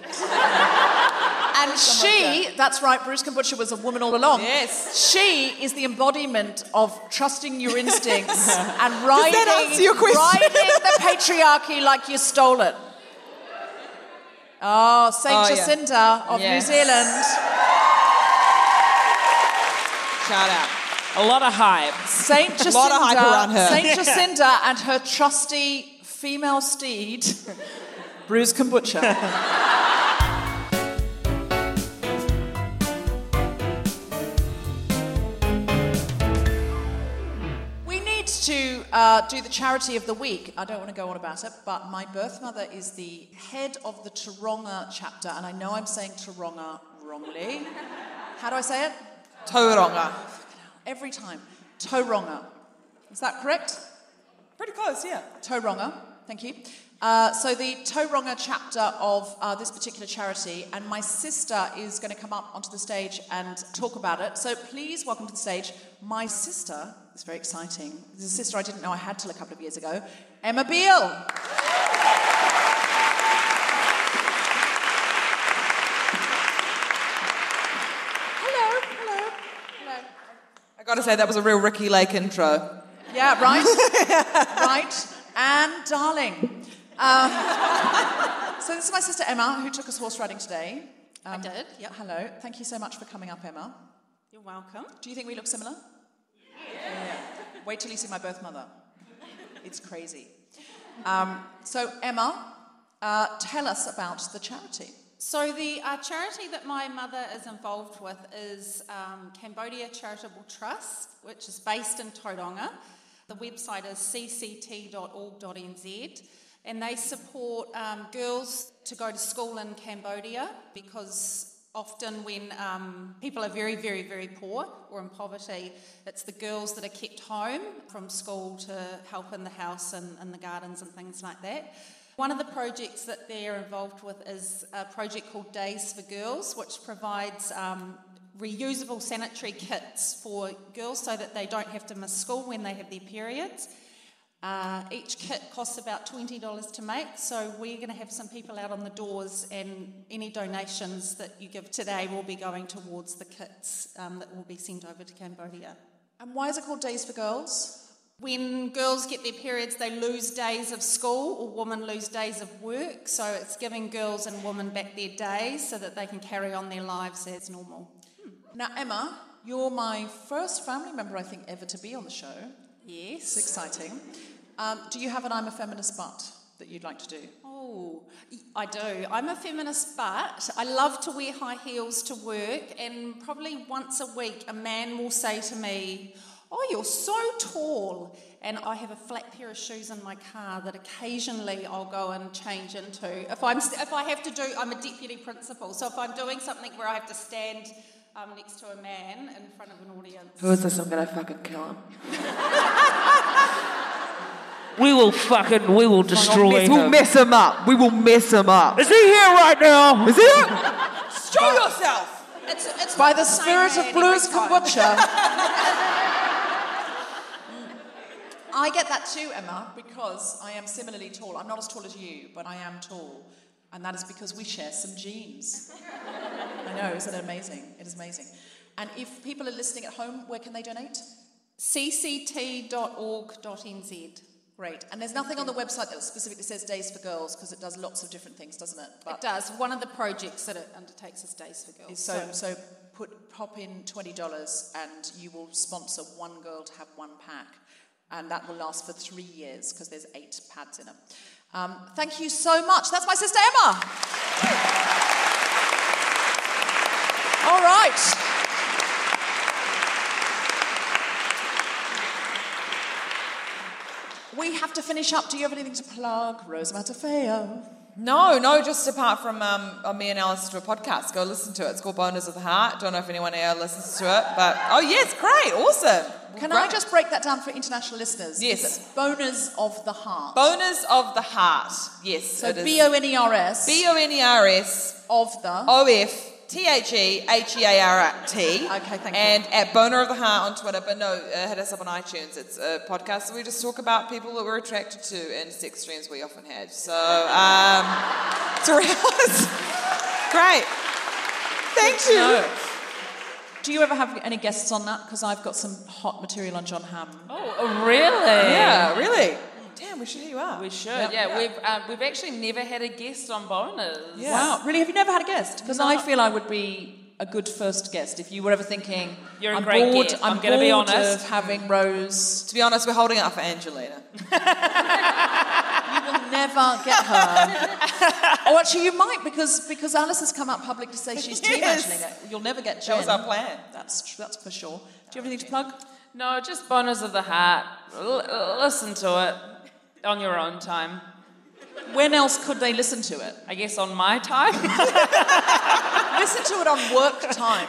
And she, that's right, Bruce Kombucha was a woman all along. Yes. She is the embodiment of trusting your <laughs> instincts and riding, your riding the patriarchy like you stole it. Oh, St. Oh, yeah. Jacinda of New Zealand. Shout out. A lot of hype. Saint <laughs> A lot of hype around her. Saint Jacinda and her trusty female steed, <laughs> Bruce Kombucha. To uh, do the charity of the week. I don't want to go on about it, but my birth mother is the head of the Taronga chapter, and I know I'm saying Taronga wrongly. How do I say it? Tauranga. Every time. Taronga. Is that correct? Pretty close, yeah. Tauranga, thank you. Uh, so the Tauranga chapter of uh, this particular charity, and my sister is going to come up onto the stage and talk about it. So please welcome to the stage my sister. It's very exciting. This is a sister I didn't know I had till a couple of years ago, Emma Beale. Hello, hello, hello. I gotta say, that was a real Ricki Lake intro. Yeah, right? <laughs> right. And darling. Um, <laughs> so this is my sister Emma, who took us horse riding today. Um, I did, yep. Hello. Thank you so much for coming up, Emma. You're welcome. Do you think we look similar? Yeah. Wait till you see my birth mother. It's crazy. Um, so, Emma, uh, tell us about the charity. So, the uh, charity that my mother is involved with is um, Cambodia Charitable Trust, which is based in Tauranga. The website is cct.org.nz, and they support um, girls to go to school in Cambodia because often when um, people are very, very, very poor or in poverty, it's the girls that are kept home from school to help in the house and in the gardens and things like that. One of the projects that they're involved with is a project called Days for Girls, which provides um, reusable sanitary kits for girls so that they don't have to miss school when they have their periods. Uh, each kit costs about $20 to make, so we're going to have some people out on the doors, and any donations that you give today will be going towards the kits um, that will be sent over to Cambodia. And why is it called Days for Girls? When girls get their periods, they lose days of school, or women lose days of work, so it's giving girls and women back their days so that they can carry on their lives as normal. Now, Emma, you're my first family member, I think, ever to be on the show. Yes. It's exciting. Um, do you have an I'm a feminist but that you'd like to do? Oh, I do. I'm a feminist, but I love to wear high heels to work, and probably once a week, a man will say to me, Oh, you're so tall. And I have a flat pair of shoes in my car that occasionally I'll go and change into. If, I'm, if I have to do, I'm a deputy principal, so if I'm doing something where I have to stand um, next to a man in front of an audience. Who is this? I'm gonna fucking kill him. <laughs> We will fucking, we will destroy Mess- we'll mess him up. We will mess him up. Is he here right now? Is it? Show yourself. It's, it's By not the spirit of blues every kombucha. <laughs> I get that too, Emma, because I am similarly tall. I'm not as tall as you, but I am tall. And that is because we share some genes. I know, isn't it amazing? It is amazing. And if people are listening at home, where can they donate? cct.org.nz. Great. And there's nothing on the website that specifically says Days for Girls because it does lots of different things, doesn't it? It does. One of the projects that it undertakes is Days for Girls. So, so put pop in twenty dollars, and you will sponsor one girl to have one pack, and that will last for three years because there's eight pads in it. Um, thank you so much. That's my sister Emma. All right. We have to finish up. Do you have anything to plug, Rose Matafeo? No, no, just apart from um, uh, me and Alice do a podcast. Go listen to it. It's called Boners of the Heart. Don't know if anyone here listens to it, but oh yes, great, awesome. Can Great. I just break that down for international listeners? Yes. Boners of the heart. Boners of the Heart. Yes. so. B O N E R S. B O N E R S of the O F T H E H E A R T. Okay, thank you. And at Boner of the Heart on Twitter, but no, uh, hit us up on iTunes. It's a podcast where we just talk about people that we're attracted to and sex dreams we often had. So, um, <laughs> it's. <laughs> Great. Thank you. No. Do you ever have any guests on that? Because I've got some hot material on Jon Hamm. Oh, really? Yeah, really. Damn, we should hear you out. We should. Yeah, we've uh, we've actually never had a guest on boners. Yeah. Wow, really? Have you never had a guest? Because No. I feel I would be a good first guest if you were ever thinking. You're a I'm great bored, guest. I'm, I'm gonna be honest. of having Rose. To be honest, we're holding it up for Angelina. <laughs> You will never get her. <laughs> oh, actually, you might because because Alice has come out public to say <laughs> she's team Yes. Angelina. You'll never get Jen. That was our plan. That's tr- that's for sure. Do you have anything to plug? No, just boners of the heart. L- listen to it on your own time. When else could they listen to it? I guess on my time. <laughs> Listen to it on work time.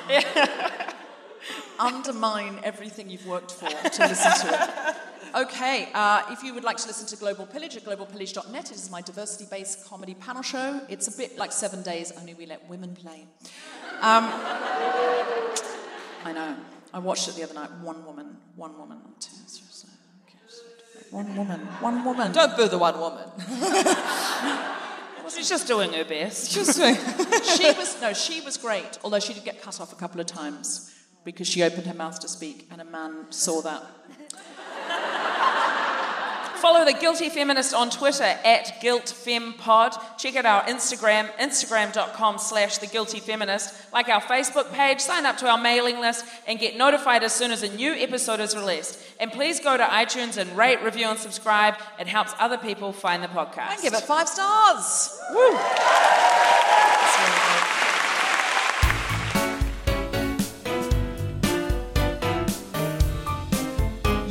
Undermine everything you've worked for to listen to it. Okay, uh, if you would like to listen to Global Pillage at globalpillage.net, it is my diversity based comedy panel show. It's a bit like Seven Days, only we let women play. Um, I know. I watched it the other night. One woman, one woman. two, three, so- okay, so- One woman, one woman. Don't boo the one woman. She's just doing her best. Just doing. <laughs> she was no, she was great. Although she did get cut off a couple of times because she opened her mouth to speak, and a man saw that. Follow the Guilty Feminist on Twitter at GuiltFemPod. Check out our Instagram, instagram.com slash The Guilty Feminist. Like our Facebook page, sign up to our mailing list, and get notified as soon as a new episode is released. And please go to iTunes and rate, review, and subscribe. It helps other people find the podcast. And give it five stars. Woo!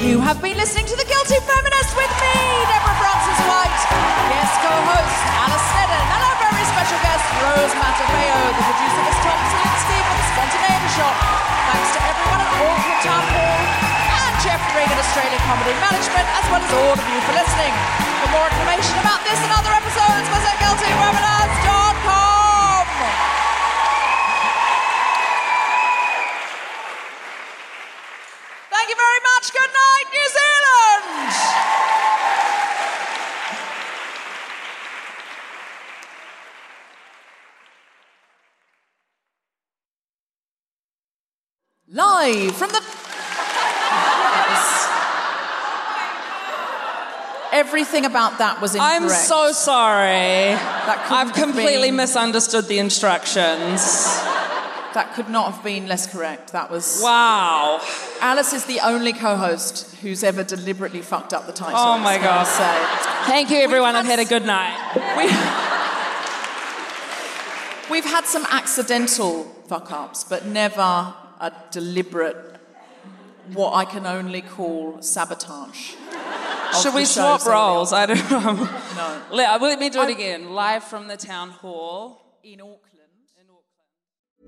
You have been listening to The Guilty Feminist with me, Deborah Frances-White, guest co-host Alice Snedden, and our very special guest Rose Matafeo, the producer of Tom Steve with the spontaneity shot. Thanks to everyone at Auckland Town Hall and Jeff Regan Australian Comedy Management, as well as all of you for listening. For more information about this and other episodes, visit guiltywebinars.com. Everything about that was incorrect. I'm so sorry. I've completely been- misunderstood the instructions. That could not have been less correct. That was. Wow. Alice is the only co-host who's ever deliberately fucked up the title. Oh my God. Say. Thank you, everyone. We've I've had had a good night. <laughs> We've had some accidental fuck ups, but never a deliberate, what I can only call sabotage. Of Should we swap roles? I don't know. No. Let, let me do it I- again. Live from the town hall. in Auckland. In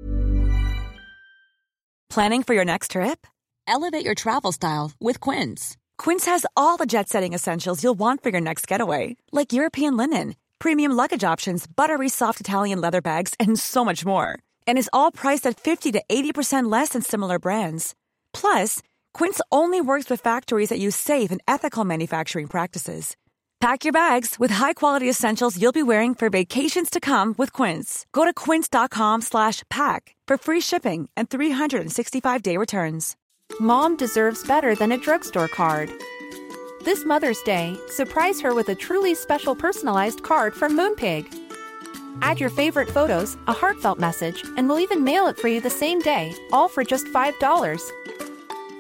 Auckland. Planning for your next trip? Elevate your travel style with Quince. Quince has all the jet setting essentials you'll want for your next getaway, like European linen, premium luggage options, buttery soft Italian leather bags, and so much more. And is all priced at 50 to 80% less than similar brands. Plus, Quince only works with factories that use safe and ethical manufacturing practices. Pack your bags with high-quality essentials you'll be wearing for vacations to come with Quince. Go to quince.com slash pack for free shipping and 365-day returns. Mom deserves better than a drugstore card. This Mother's Day, surprise her with a truly special personalized card from Moonpig. Add your favorite photos, a heartfelt message, and we'll even mail it for you the same day, all for just $5.